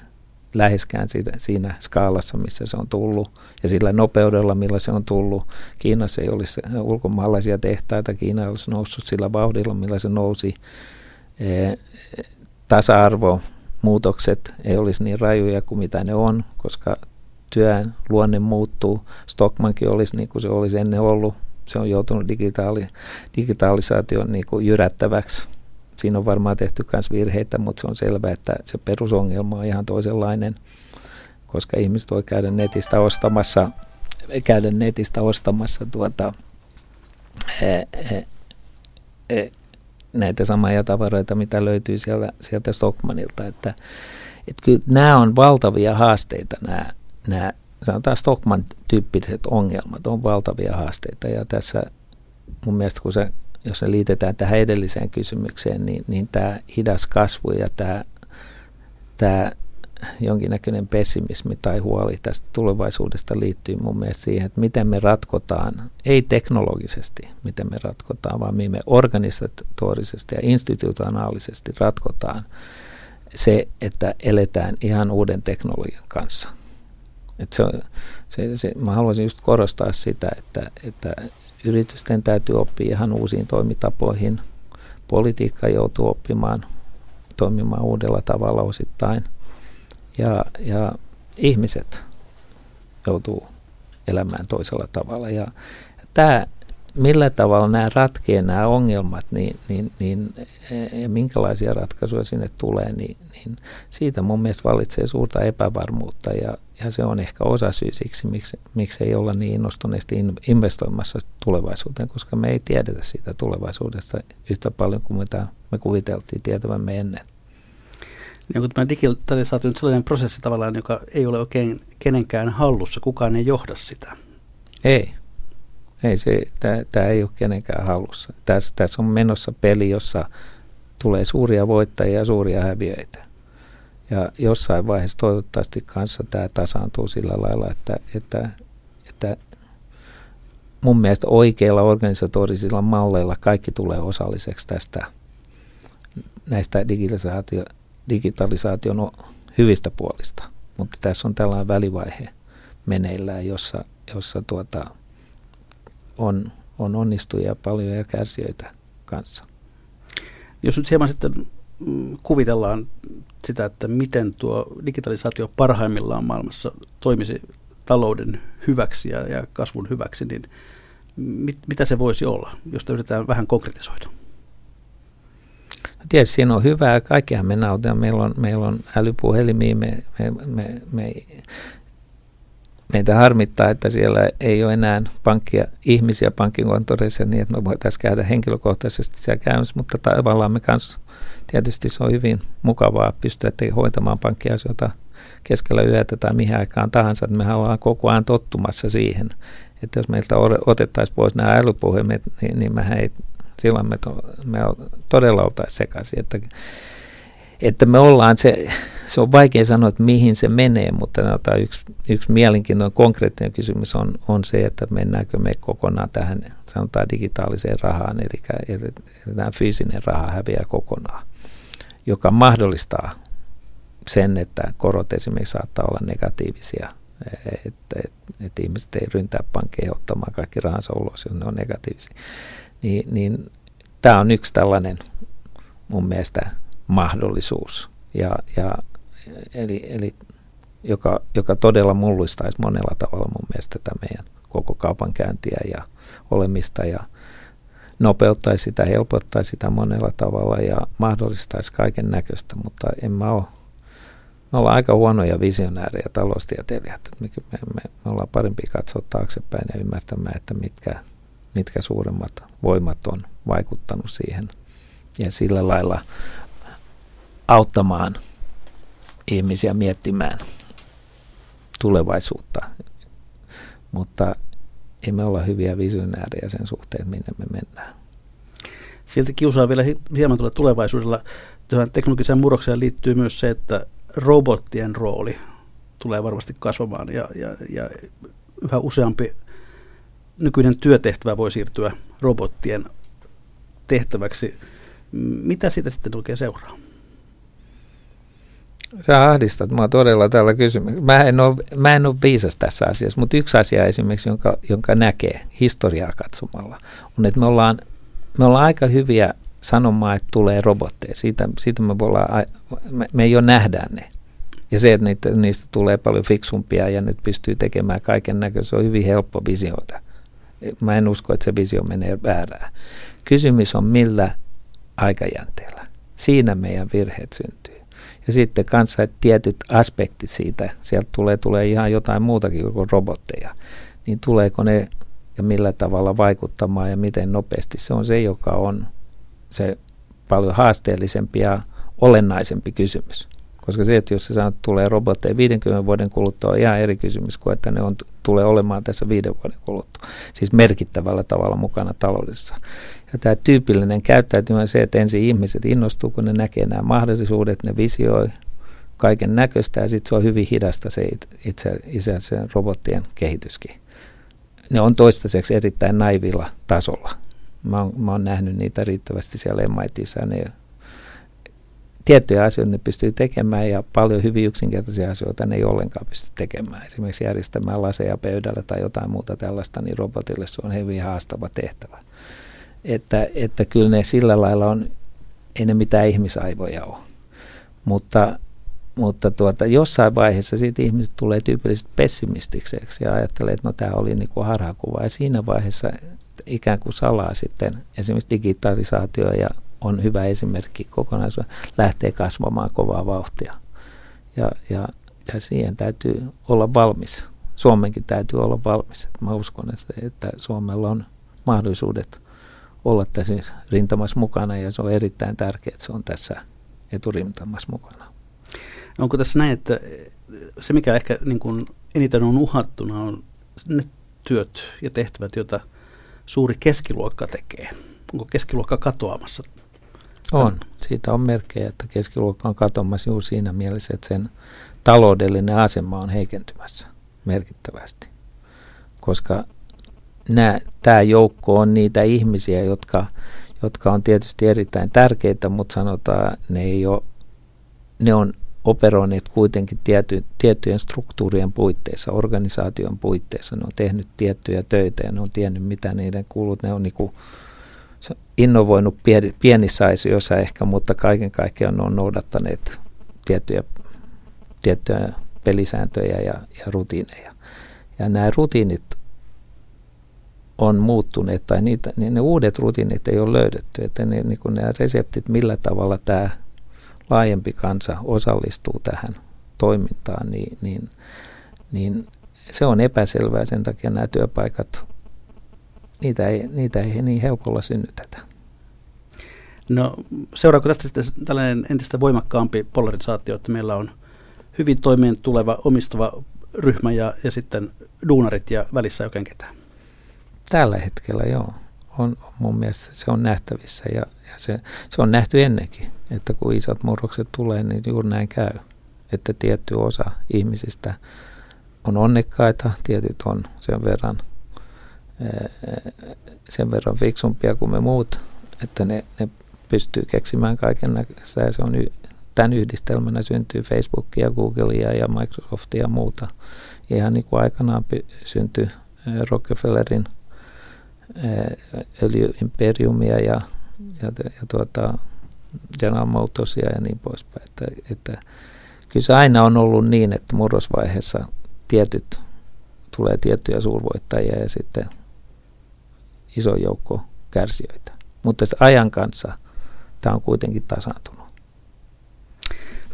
läheskään siinä, siinä skaalassa, missä se on tullut ja sillä nopeudella, millä se on tullut. Kiinassa ei olisi ulkomaalaisia tehtaita, Kiina olisi noussut sillä vauhdilla, millä se nousi. E, tasa-arvo, muutokset ei olisi niin rajuja kuin mitä ne on, koska työn luonne muuttuu. Stockmankin olisi niin kuin se olisi ennen ollut. Se on joutunut digitaali, digitalisaation niin kuin jyrättäväksi Siinä on varmaan tehty myös virheitä, mutta se on selvää, että se perusongelma on ihan toisenlainen, koska ihmiset voi käydä netistä ostamassa, käydä netistä ostamassa tuota, he, he, he, näitä samoja tavaroita, mitä löytyy sieltä, sieltä Stockmanilta. Että, että kyllä nämä on valtavia haasteita, nämä, nämä sanotaan Stockman-tyyppiset ongelmat on valtavia haasteita. Ja tässä mun mielestä, kun se jos se liitetään tähän edelliseen kysymykseen, niin, niin tämä hidas kasvu ja tämä, tämä jonkinnäköinen pessimismi tai huoli tästä tulevaisuudesta liittyy mun mielestä siihen, että miten me ratkotaan, ei teknologisesti miten me ratkotaan, vaan miten me organisatorisesti ja institutionaalisesti ratkotaan se, että eletään ihan uuden teknologian kanssa. Et se, se, se, mä haluaisin just korostaa sitä, että, että yritysten täytyy oppia ihan uusiin toimitapoihin. Politiikka joutuu oppimaan toimimaan uudella tavalla osittain. Ja, ja ihmiset joutuu elämään toisella tavalla. Ja tämä millä tavalla nämä ratkee nämä ongelmat niin, niin, niin, ja minkälaisia ratkaisuja sinne tulee, niin, niin siitä mun mielestä valitsee suurta epävarmuutta ja, ja se on ehkä osa syy siksi, miksi, miksi ei olla niin innostuneesti investoimassa tulevaisuuteen, koska me ei tiedetä siitä tulevaisuudesta yhtä paljon kuin mitä me kuviteltiin tietävämme ennen. Niin onko tämä digitalisaatio nyt sellainen prosessi tavallaan, joka ei ole oikein kenenkään hallussa, kukaan ei johda sitä? Ei, ei se, tämä ei ole kenenkään halussa. Tässä, tässä on menossa peli, jossa tulee suuria voittajia ja suuria häviöitä. Ja jossain vaiheessa toivottavasti kanssa tämä tasaantuu sillä lailla, että, että, että mun mielestä oikeilla organisatorisilla malleilla kaikki tulee osalliseksi tästä näistä digitalisaatio, digitalisaation hyvistä puolista. Mutta tässä on tällainen välivaihe meneillään, jossa, jossa tuota, on, on onnistujia paljon ja kärsijöitä kanssa. Jos nyt hieman sitten mm, kuvitellaan sitä, että miten tuo digitalisaatio parhaimmillaan maailmassa toimisi talouden hyväksi ja, ja kasvun hyväksi, niin mit, mitä se voisi olla, jos yritetään vähän konkretisoida? Tietysti siinä on hyvää, kaikkihan me nautimme. Meillä on, meillä on älypuhelimia, me, me, me, me meitä harmittaa, että siellä ei ole enää pankkia, ihmisiä pankkikonttoreissa niin, että me voitaisiin käydä henkilökohtaisesti siellä käymässä, mutta tavallaan me kanssa. Tietysti se on hyvin mukavaa pystyä hoitamaan pankkiasioita keskellä yötä tai mihin aikaan tahansa, me ollaan koko ajan tottumassa siihen, että jos meiltä otettaisiin pois nämä älypuhelimet, niin, niin mehän ei, silloin me, to, me todella oltaisiin sekaisin, että, että me ollaan se se on vaikea sanoa, että mihin se menee, mutta yksi, yksi mielenkiintoinen konkreettinen kysymys on, on se, että mennäänkö me kokonaan tähän sanotaan digitaaliseen rahaan, eli, eli tämä fyysinen raha häviää kokonaan, joka mahdollistaa sen, että korot esimerkiksi saattaa olla negatiivisia, että, että, että ihmiset ei ryntää pankkeihin ottamaan kaikki rahansa ulos, jos ne on negatiivisia. Niin, niin tämä on yksi tällainen mun mielestä mahdollisuus, ja, ja, eli, eli joka, joka todella mullistaisi monella tavalla mun mielestä tätä meidän koko kaupankäyntiä ja olemista ja nopeuttaisi sitä, helpottaisi sitä monella tavalla ja mahdollistaisi kaiken näköistä, mutta en mä ole me ollaan aika huonoja visionäärejä taloustieteilijät. Me, me, me, me ollaan parempi katsoa taaksepäin ja ymmärtämään, että mitkä, mitkä suuremmat voimat on vaikuttanut siihen. Ja sillä lailla auttamaan ihmisiä miettimään tulevaisuutta. Mutta ei me olla hyviä visionäärejä sen suhteen, minne me mennään. Silti kiusaa vielä hieman tulla tulevaisuudella. Tähän teknologiseen murrokseen liittyy myös se, että robottien rooli tulee varmasti kasvamaan ja, ja, ja yhä useampi nykyinen työtehtävä voi siirtyä robottien tehtäväksi. Mitä siitä sitten oikein seuraa? Sä ahdistat mua todella tällä kysymyksellä. Mä en ole, mä en ole viisas tässä asiassa, mutta yksi asia esimerkiksi, jonka, jonka näkee historiaa katsomalla, on, että me ollaan, me ollaan aika hyviä sanomaan, että tulee robotteja. Siitä, siitä me, ollaan, me, me jo nähdään ne. Ja se, että niitä, niistä tulee paljon fiksumpia ja nyt pystyy tekemään kaiken näköistä, on hyvin helppo visioida. Mä en usko, että se visio menee väärään. Kysymys on millä aikajänteellä. Siinä meidän virheet syntyy. Ja sitten kanssa että tietyt aspektit siitä, sieltä tulee, tulee ihan jotain muutakin kuin robotteja, niin tuleeko ne ja millä tavalla vaikuttamaan ja miten nopeasti. Se on se, joka on se paljon haasteellisempi ja olennaisempi kysymys. Koska se, että jos se sanoo, että tulee robotteja 50 vuoden kuluttua, on ihan eri kysymys kuin, että ne on, tulee olemaan tässä viiden vuoden kuluttua. Siis merkittävällä tavalla mukana taloudessa. Ja tämä tyypillinen käyttäytyminen on se, että ensin ihmiset innostuu, kun ne näkee nämä mahdollisuudet, ne visioi kaiken näköistä ja sitten se on hyvin hidasta se itse, itse sen robottien kehityskin. Ne on toistaiseksi erittäin naivilla tasolla. Mä oon, mä oon nähnyt niitä riittävästi siellä MITissä ja ne tiettyjä asioita ne pystyy tekemään ja paljon hyvin yksinkertaisia asioita ne ei ollenkaan pysty tekemään. Esimerkiksi järjestämään laseja pöydällä tai jotain muuta tällaista, niin robotille se on hyvin haastava tehtävä. Että, että kyllä ne sillä lailla on, ei ne mitään ihmisaivoja ole. Mutta, mutta tuota, jossain vaiheessa siitä ihmiset tulee tyypillisesti pessimistiseksi ja ajattelee, että no tämä oli niin kuin harhakuva. Ja siinä vaiheessa ikään kuin salaa sitten esimerkiksi digitalisaatio ja on hyvä esimerkki kokonaisuus, lähtee kasvamaan kovaa vauhtia. Ja, ja, ja siihen täytyy olla valmis. Suomenkin täytyy olla valmis. Mä uskon, että, Suomella on mahdollisuudet olla tässä rintamassa mukana ja se on erittäin tärkeää, että se on tässä eturintamassa mukana. Onko tässä näin, että se mikä ehkä niin kuin eniten on uhattuna on ne työt ja tehtävät, joita suuri keskiluokka tekee? Onko keskiluokka katoamassa on. Siitä on merkkejä, että keskiluokka on katoamassa juuri siinä mielessä, että sen taloudellinen asema on heikentymässä merkittävästi. Koska tämä joukko on niitä ihmisiä, jotka, jotka on tietysti erittäin tärkeitä, mutta sanotaan, ne, ei ole, ne on operoineet kuitenkin tiety, tiettyjen struktuurien puitteissa, organisaation puitteissa. Ne on tehnyt tiettyjä töitä ja ne on tiennyt, mitä niiden kuulut. Ne on niin kuin innovoinut pienissä asioissa ehkä, mutta kaiken kaikkiaan on noudattaneet tiettyjä, tiettyjä pelisääntöjä ja, ja rutiineja. Ja nämä rutiinit on muuttuneet, tai niitä, niin ne uudet rutiinit ei ole löydetty, että ne, niin nämä reseptit, millä tavalla tämä laajempi kansa osallistuu tähän toimintaan, niin, niin, niin se on epäselvää, sen takia nämä työpaikat niitä ei, niitä ei niin helpolla synnytetä. No seuraako tästä sitten tällainen entistä voimakkaampi polarisaatio, että meillä on hyvin toimeen tuleva omistava ryhmä ja, ja sitten duunarit ja välissä oikein ketään? Tällä hetkellä joo. On, mun mielestä se on nähtävissä ja, ja se, se on nähty ennenkin, että kun isot murrokset tulee, niin juuri näin käy. että tietty osa ihmisistä on onnekkaita, tietyt on sen verran, sen verran fiksumpia kuin me muut, että ne, ne pystyy keksimään kaiken näköistä ja se on tämän yhdistelmänä syntyy Facebookia, Googlea ja Microsoftia ja muuta. Ihan niin kuin aikanaan syntyi Rockefellerin öljyimperiumia ja, ja, ja tuota, General Motorsia ja niin poispäin. Että, että kyllä se aina on ollut niin, että murrosvaiheessa tietyt tulee tiettyjä suurvoittajia ja sitten iso joukko kärsijöitä. Mutta ajan kanssa tämä on kuitenkin tasaantunut.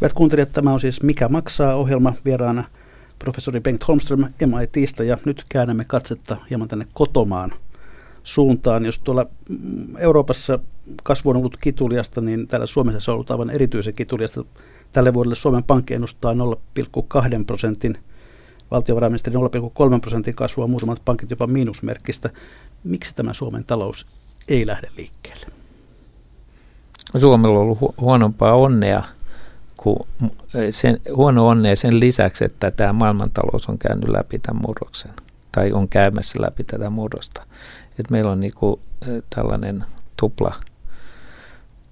Hyvät kuuntelijat, tämä on siis Mikä maksaa ohjelma vieraana professori Bengt Holmström MITistä ja nyt käännämme katsetta hieman tänne kotomaan suuntaan. Jos tuolla mm, Euroopassa kasvu on ollut kituliasta, niin täällä Suomessa se on ollut aivan erityisen kituliasta. Tälle vuodelle Suomen Pankki ennustaa 0,2 prosentin, valtiovarainministeri 0,3 prosentin kasvua, muutamat pankit jopa miinusmerkkistä. Miksi tämä Suomen talous ei lähde liikkeelle? Suomella on ollut hu- huonompaa onnea kuin sen, huono onnea sen lisäksi, että tämä maailmantalous on käynyt läpi tämän murroksen tai on käymässä läpi tätä murrosta. Et meillä on niinku tällainen tupla,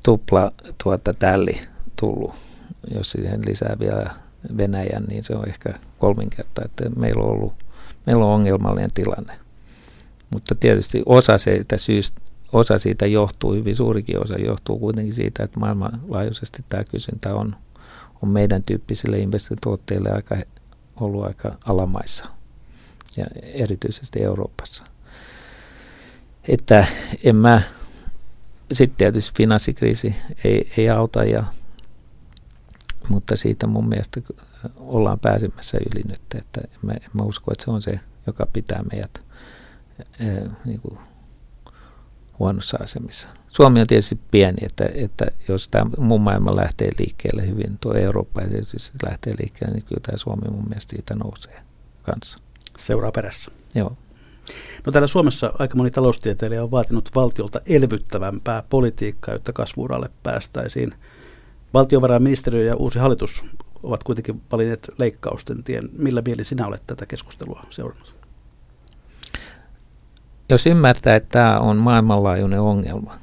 tupla tuota, tälli tullut, jos siihen lisää vielä Venäjän, niin se on ehkä kolminkerta, että meillä on ollut meillä on ongelmallinen tilanne. Mutta tietysti osa siitä syystä, osa siitä johtuu, hyvin suurikin osa johtuu kuitenkin siitä, että maailmanlaajuisesti tämä kysyntä on, on meidän tyyppisille investointituotteille aika, ollut aika alamaissa ja erityisesti Euroopassa. Että en mä, sitten tietysti finanssikriisi ei, ei auta, ja, mutta siitä mun mielestä ollaan pääsemässä yli nyt, että en mä, en mä usko, että se on se, joka pitää meidät niin kuin huonossa asemissa. Suomi on tietysti pieni, että, että jos tämä mun maailma lähtee liikkeelle hyvin, tuo Eurooppa tietysti lähtee liikkeelle, niin kyllä tämä Suomi mun mielestä siitä nousee kanssa. Seuraa perässä. Joo. No täällä Suomessa aika moni taloustieteilijä on vaatinut valtiolta elvyttävämpää politiikkaa, jotta kasvuuralle päästäisiin. Valtiovarainministeriö ja uusi hallitus ovat kuitenkin valinneet leikkausten tien. Millä mieli sinä olet tätä keskustelua seurannut? Jos ymmärtää, että tämä on maailmanlaajuinen ongelma,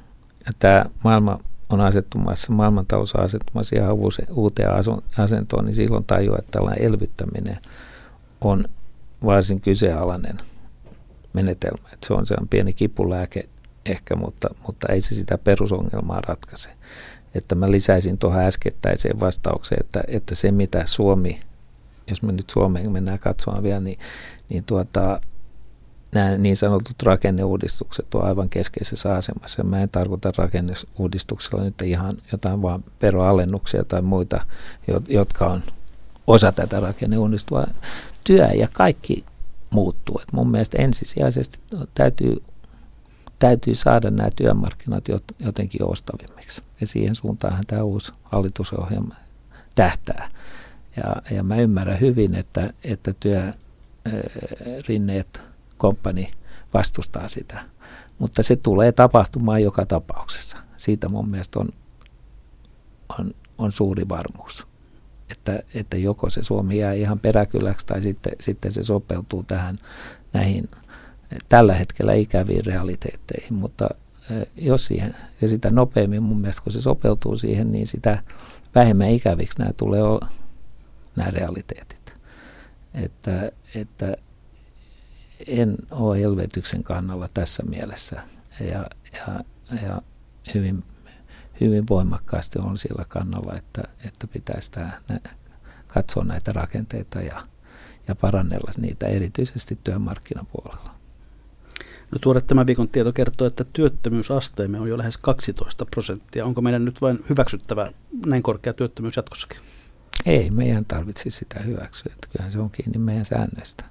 ja tämä maailma on asettumassa, maailmantalous on asettumassa ihan uuteen asentoon, niin silloin tajuaa, että tällainen elvyttäminen on varsin kyseenalainen menetelmä. Että se on, se on pieni kipulääke ehkä, mutta, mutta ei se sitä perusongelmaa ratkaise. Että mä lisäisin tuohon äskettäiseen vastaukseen, että, että se mitä Suomi, jos me nyt Suomeen mennään katsomaan vielä, niin, niin tuota, nämä niin sanotut rakenneuudistukset on aivan keskeisessä asemassa. Mä en tarkoita rakenneuudistuksella nyt ihan jotain vaan veroalennuksia tai muita, jotka on osa tätä rakenneuudistusta. Työ ja kaikki muuttuu. Et mun mielestä ensisijaisesti täytyy, täytyy saada nämä työmarkkinat jotenkin ostavimmiksi. Ja siihen suuntaanhan tämä uusi hallitusohjelma tähtää. Ja, ja mä ymmärrän hyvin, että, että työrinneet komppani vastustaa sitä. Mutta se tulee tapahtumaan joka tapauksessa. Siitä mun mielestä on, on, on suuri varmuus että, että joko se Suomi jää ihan peräkyläksi tai sitten, sitten se sopeutuu tähän näihin tällä hetkellä ikäviin realiteetteihin, mutta jos siihen, ja sitä nopeammin mun mielestä kun se sopeutuu siihen, niin sitä vähemmän ikäviksi nämä tulee olla, nämä realiteetit. Että, että en ole elvytyksen kannalla tässä mielessä ja, ja, ja hyvin hyvin voimakkaasti on sillä kannalla, että, että pitäisi tämä, katsoa näitä rakenteita ja, ja parannella niitä erityisesti työmarkkinapuolella. No tuore tämän viikon tieto kertoo, että työttömyysasteemme on jo lähes 12 prosenttia. Onko meidän nyt vain hyväksyttävä näin korkea työttömyys jatkossakin? Ei, meidän tarvitsisi sitä hyväksyä. Että kyllähän se on kiinni meidän säännöistä.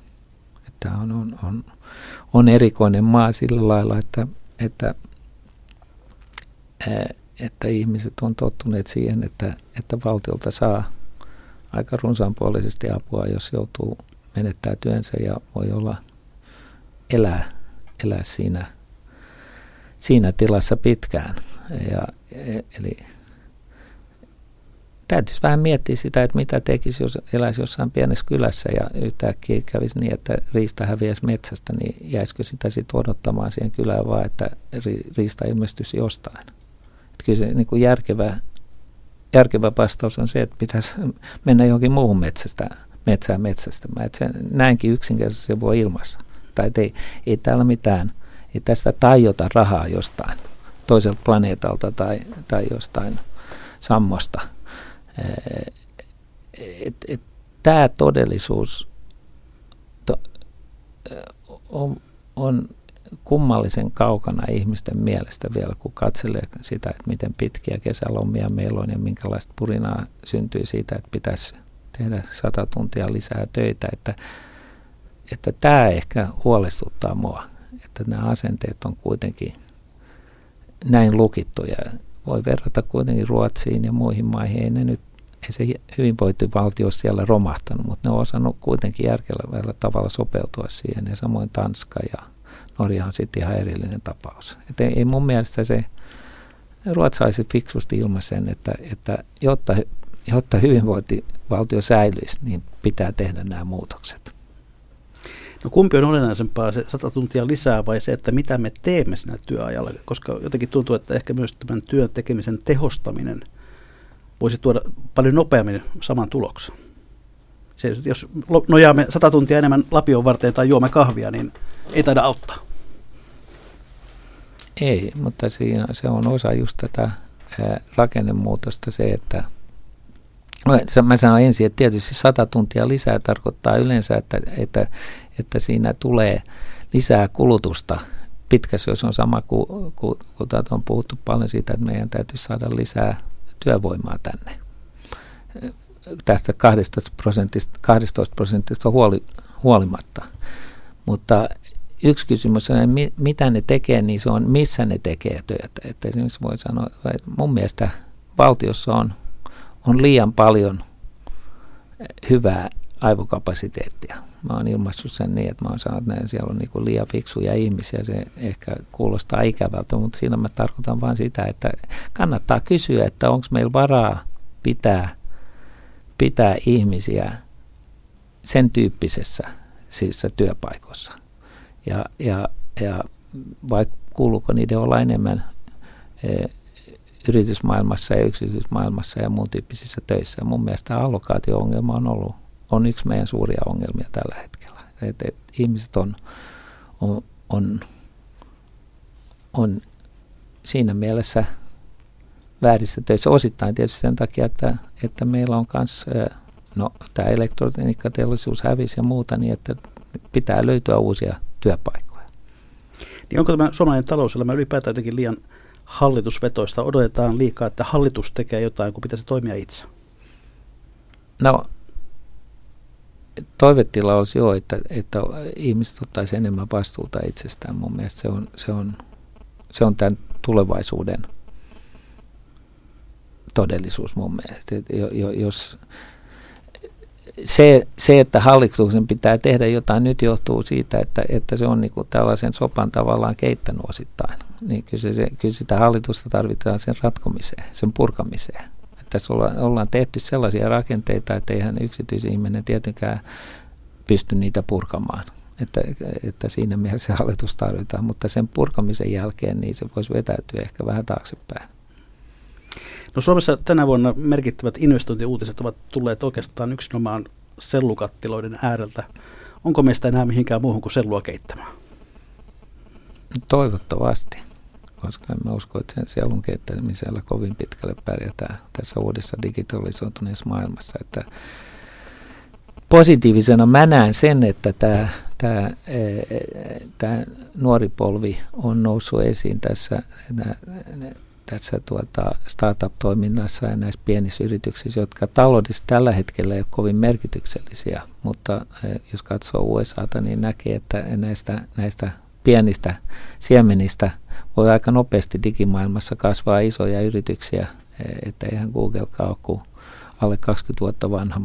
Tämä on, on, on, on erikoinen maa sillä lailla, että, että että ihmiset on tottuneet siihen, että, että valtiolta saa aika runsaanpuolisesti apua, jos joutuu menettää työnsä ja voi olla elää, elää siinä, siinä tilassa pitkään. Ja, eli täytyisi vähän miettiä sitä, että mitä tekisi, jos eläisi jossain pienessä kylässä ja yhtäkkiä kävisi niin, että riista häviäisi metsästä, niin jäisikö sitä sitten odottamaan siihen kylään vaan, että riista ilmestyisi jostain. Että kyllä se niin kuin järkevä, järkevä vastaus on se, että pitäisi mennä johonkin muuhun metsästä, metsään metsästä. Että näinkin yksinkertaisesti voi ilmassa. Tai ei, ei täällä mitään, ei tästä tajota rahaa jostain toiselta planeetalta tai, tai jostain sammosta – Tämä todellisuus to, on, on kummallisen kaukana ihmisten mielestä vielä, kun katselee sitä, että miten pitkiä kesälomia meillä on ja minkälaista purinaa syntyy siitä, että pitäisi tehdä sata tuntia lisää töitä, että, että tämä ehkä huolestuttaa mua, että nämä asenteet on kuitenkin näin lukittuja. Voi verrata kuitenkin Ruotsiin ja muihin maihin, ei ne nyt ei se hyvinvointivaltio siellä romahtanut, mutta ne on osannut kuitenkin järkevällä tavalla sopeutua siihen. Ja samoin Tanska ja Norja on sitten ihan erillinen tapaus. Et ei, ei mun mielestä se ruotsalaiset fiksusti ilmaisen, että, että jotta, jotta hyvinvointivaltio säilyisi, niin pitää tehdä nämä muutokset. No kumpi on olennaisempaa, se 100 tuntia lisää vai se, että mitä me teemme siinä työajalla? Koska jotenkin tuntuu, että ehkä myös tämän työn tekemisen tehostaminen – voisi tuoda paljon nopeammin saman tuloksen. Se, jos nojaamme 100 tuntia enemmän lapion varten tai juomme kahvia, niin ei taida auttaa. Ei, mutta siinä se on osa just tätä rakennemuutosta se, että Mä sanon ensin, että tietysti 100 tuntia lisää tarkoittaa yleensä, että, että, että siinä tulee lisää kulutusta pitkässä, jos on sama kuin, kuin, kuin on puhuttu paljon siitä, että meidän täytyy saada lisää työvoimaa tänne. Tästä 12 prosentista, 12 prosentista huoli, huolimatta. Mutta yksi kysymys on, mitä ne tekee, niin se on, missä ne tekee työtä. Että esimerkiksi voi sanoa, että mun mielestä valtiossa on, on liian paljon hyvää aivokapasiteettia. Mä oon ilmaissut sen niin, että mä oon sanonut, että siellä on niin liian fiksuja ihmisiä. Se ehkä kuulostaa ikävältä, mutta siinä mä tarkoitan vain sitä, että kannattaa kysyä, että onko meillä varaa pitää, pitää ihmisiä sen tyyppisessä siis työpaikossa. Ja, ja, ja vai kuuluuko niiden olla enemmän e, yritysmaailmassa ja yksityismaailmassa ja muun tyyppisissä töissä. Mun mielestä allokaatio-ongelma on ollut on yksi meidän suuria ongelmia tällä hetkellä. Et, et ihmiset on, on, on, on siinä mielessä väärissä töissä osittain tietysti sen takia, että, että meillä on myös no, tämä elektroniikkateollisuus hävisi ja muuta, niin että pitää löytyä uusia työpaikkoja. Niin onko tämä suomalainen talouselämä ylipäätään jotenkin liian hallitusvetoista? Odotetaan liikaa, että hallitus tekee jotain, kun pitäisi toimia itse? No toivetila olisi jo, että, että ihmiset ottaisi enemmän vastuuta itsestään. Mun mielestä se on, se on, se on tämän tulevaisuuden todellisuus mun mielestä. Et jos, se, se, että hallituksen pitää tehdä jotain nyt johtuu siitä, että, että se on niin kuin tällaisen sopan tavallaan keittänyt osittain. Niin kyllä, se, kyllä sitä hallitusta tarvitaan sen ratkomiseen, sen purkamiseen tässä olla, ollaan tehty sellaisia rakenteita, että eihän yksityisihminen tietenkään pysty niitä purkamaan. Että, että siinä mielessä *laughs* hallitus tarvitaan, mutta sen purkamisen jälkeen niin se voisi vetäytyä ehkä vähän taaksepäin. No Suomessa tänä vuonna merkittävät investointiuutiset ovat tulleet oikeastaan yksinomaan sellukattiloiden ääreltä. Onko meistä enää mihinkään muuhun kuin sellua keittämään? Toivottavasti koska en mä usko, että sen sielun kehittämisellä kovin pitkälle pärjätään tässä uudessa digitalisoituneessa maailmassa. Että positiivisena mä näen sen, että tämä, tämä, tämä nuori polvi on noussut esiin tässä, tässä tuota startup-toiminnassa ja näissä pienissä yrityksissä, jotka taloudessa tällä hetkellä ei ole kovin merkityksellisiä, mutta jos katsoo USAta, niin näkee, että näistä, näistä pienistä siemenistä voi aika nopeasti digimaailmassa kasvaa isoja yrityksiä, että eihän Google ole kuin alle 20 vuotta vanha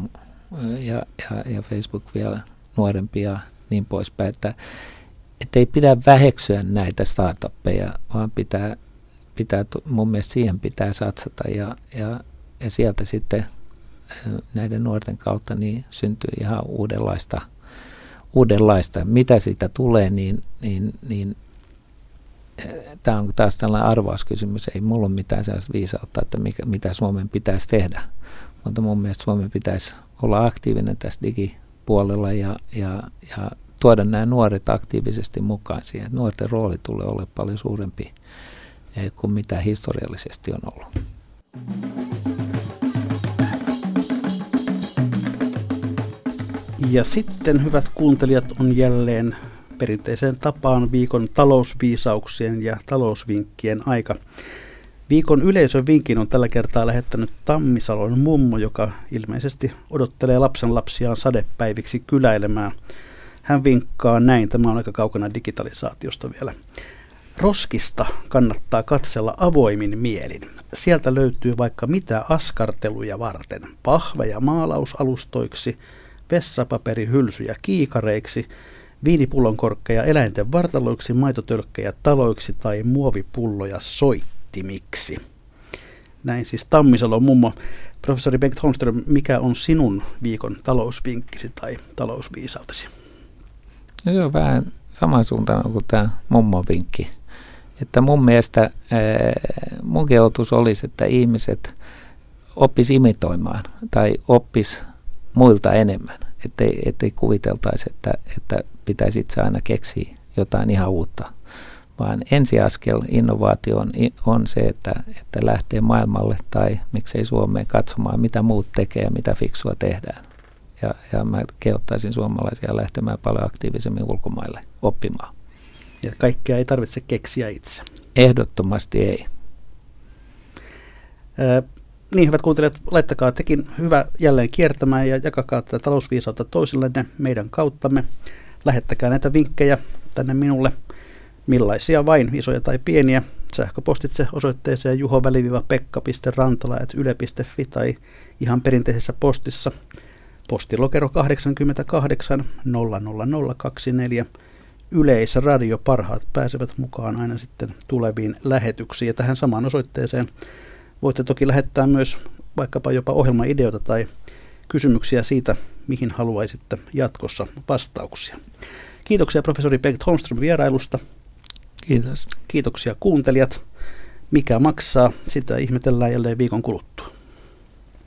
ja, ja, ja Facebook vielä nuorempi ja niin poispäin, että, että ei pidä väheksyä näitä startuppeja, vaan pitää, pitää, mun mielestä siihen pitää satsata ja, ja, ja sieltä sitten näiden nuorten kautta niin syntyy ihan uudenlaista, uudenlaista. Mitä siitä tulee, niin, niin, niin tämä on taas tällainen arvauskysymys. Ei mulla ole mitään sellaista viisautta, että mikä, mitä Suomen pitäisi tehdä. Mutta mun mielestä Suomen pitäisi olla aktiivinen tässä digipuolella ja, ja, ja tuoda nämä nuoret aktiivisesti mukaan siihen. Nuorten rooli tulee olla paljon suurempi eh, kuin mitä historiallisesti on ollut. Ja sitten, hyvät kuuntelijat, on jälleen perinteiseen tapaan viikon talousviisauksien ja talousvinkkien aika. Viikon yleisön vinkin on tällä kertaa lähettänyt Tammisalon mummo, joka ilmeisesti odottelee lapsen lapsiaan sadepäiviksi kyläilemään. Hän vinkkaa näin, tämä on aika kaukana digitalisaatiosta vielä. Roskista kannattaa katsella avoimin mielin. Sieltä löytyy vaikka mitä askarteluja varten. Pahveja maalausalustoiksi, vessapaperihylsyjä kiikareiksi, viinipullonkorkkeja eläinten vartaloiksi, maitotölkkejä taloiksi tai muovipulloja soittimiksi. Näin siis Tammisalon mummo. Professori Bengt Holmström, mikä on sinun viikon talousvinkkisi tai talousviisautesi? No se on vähän samansuuntainen kuin tämä mummon vinkki. Että mun mielestä mun kehotus olisi, että ihmiset oppis imitoimaan tai oppis muilta enemmän. Ettei, ettei kuviteltaisi, että, että pitäisi itse aina keksiä jotain ihan uutta. Vaan ensiaskel innovaatioon on se, että, että lähtee maailmalle tai miksei Suomeen katsomaan, mitä muut tekee ja mitä fiksua tehdään. Ja, ja mä kehottaisin suomalaisia lähtemään paljon aktiivisemmin ulkomaille oppimaan. Ja kaikkea ei tarvitse keksiä itse. Ehdottomasti ei. Ö, niin, hyvät kuuntelijat, laittakaa tekin hyvä jälleen kiertämään ja jakakaa tätä talousviisautta toisillenne meidän kauttamme. Lähettäkää näitä vinkkejä tänne minulle, millaisia vain, isoja tai pieniä. Sähköpostitse osoitteeseen juho-pekka.rantala.yle.fi tai ihan perinteisessä postissa postilokero 88 00024 Yleisradio parhaat pääsevät mukaan aina sitten tuleviin lähetyksiin. Ja tähän samaan osoitteeseen voitte toki lähettää myös vaikkapa jopa ohjelmaideoita tai kysymyksiä siitä, mihin haluaisitte jatkossa vastauksia. Kiitoksia professori Bengt Holmström vierailusta. Kiitos. Kiitoksia kuuntelijat. Mikä maksaa, sitä ihmetellään jälleen viikon kuluttua.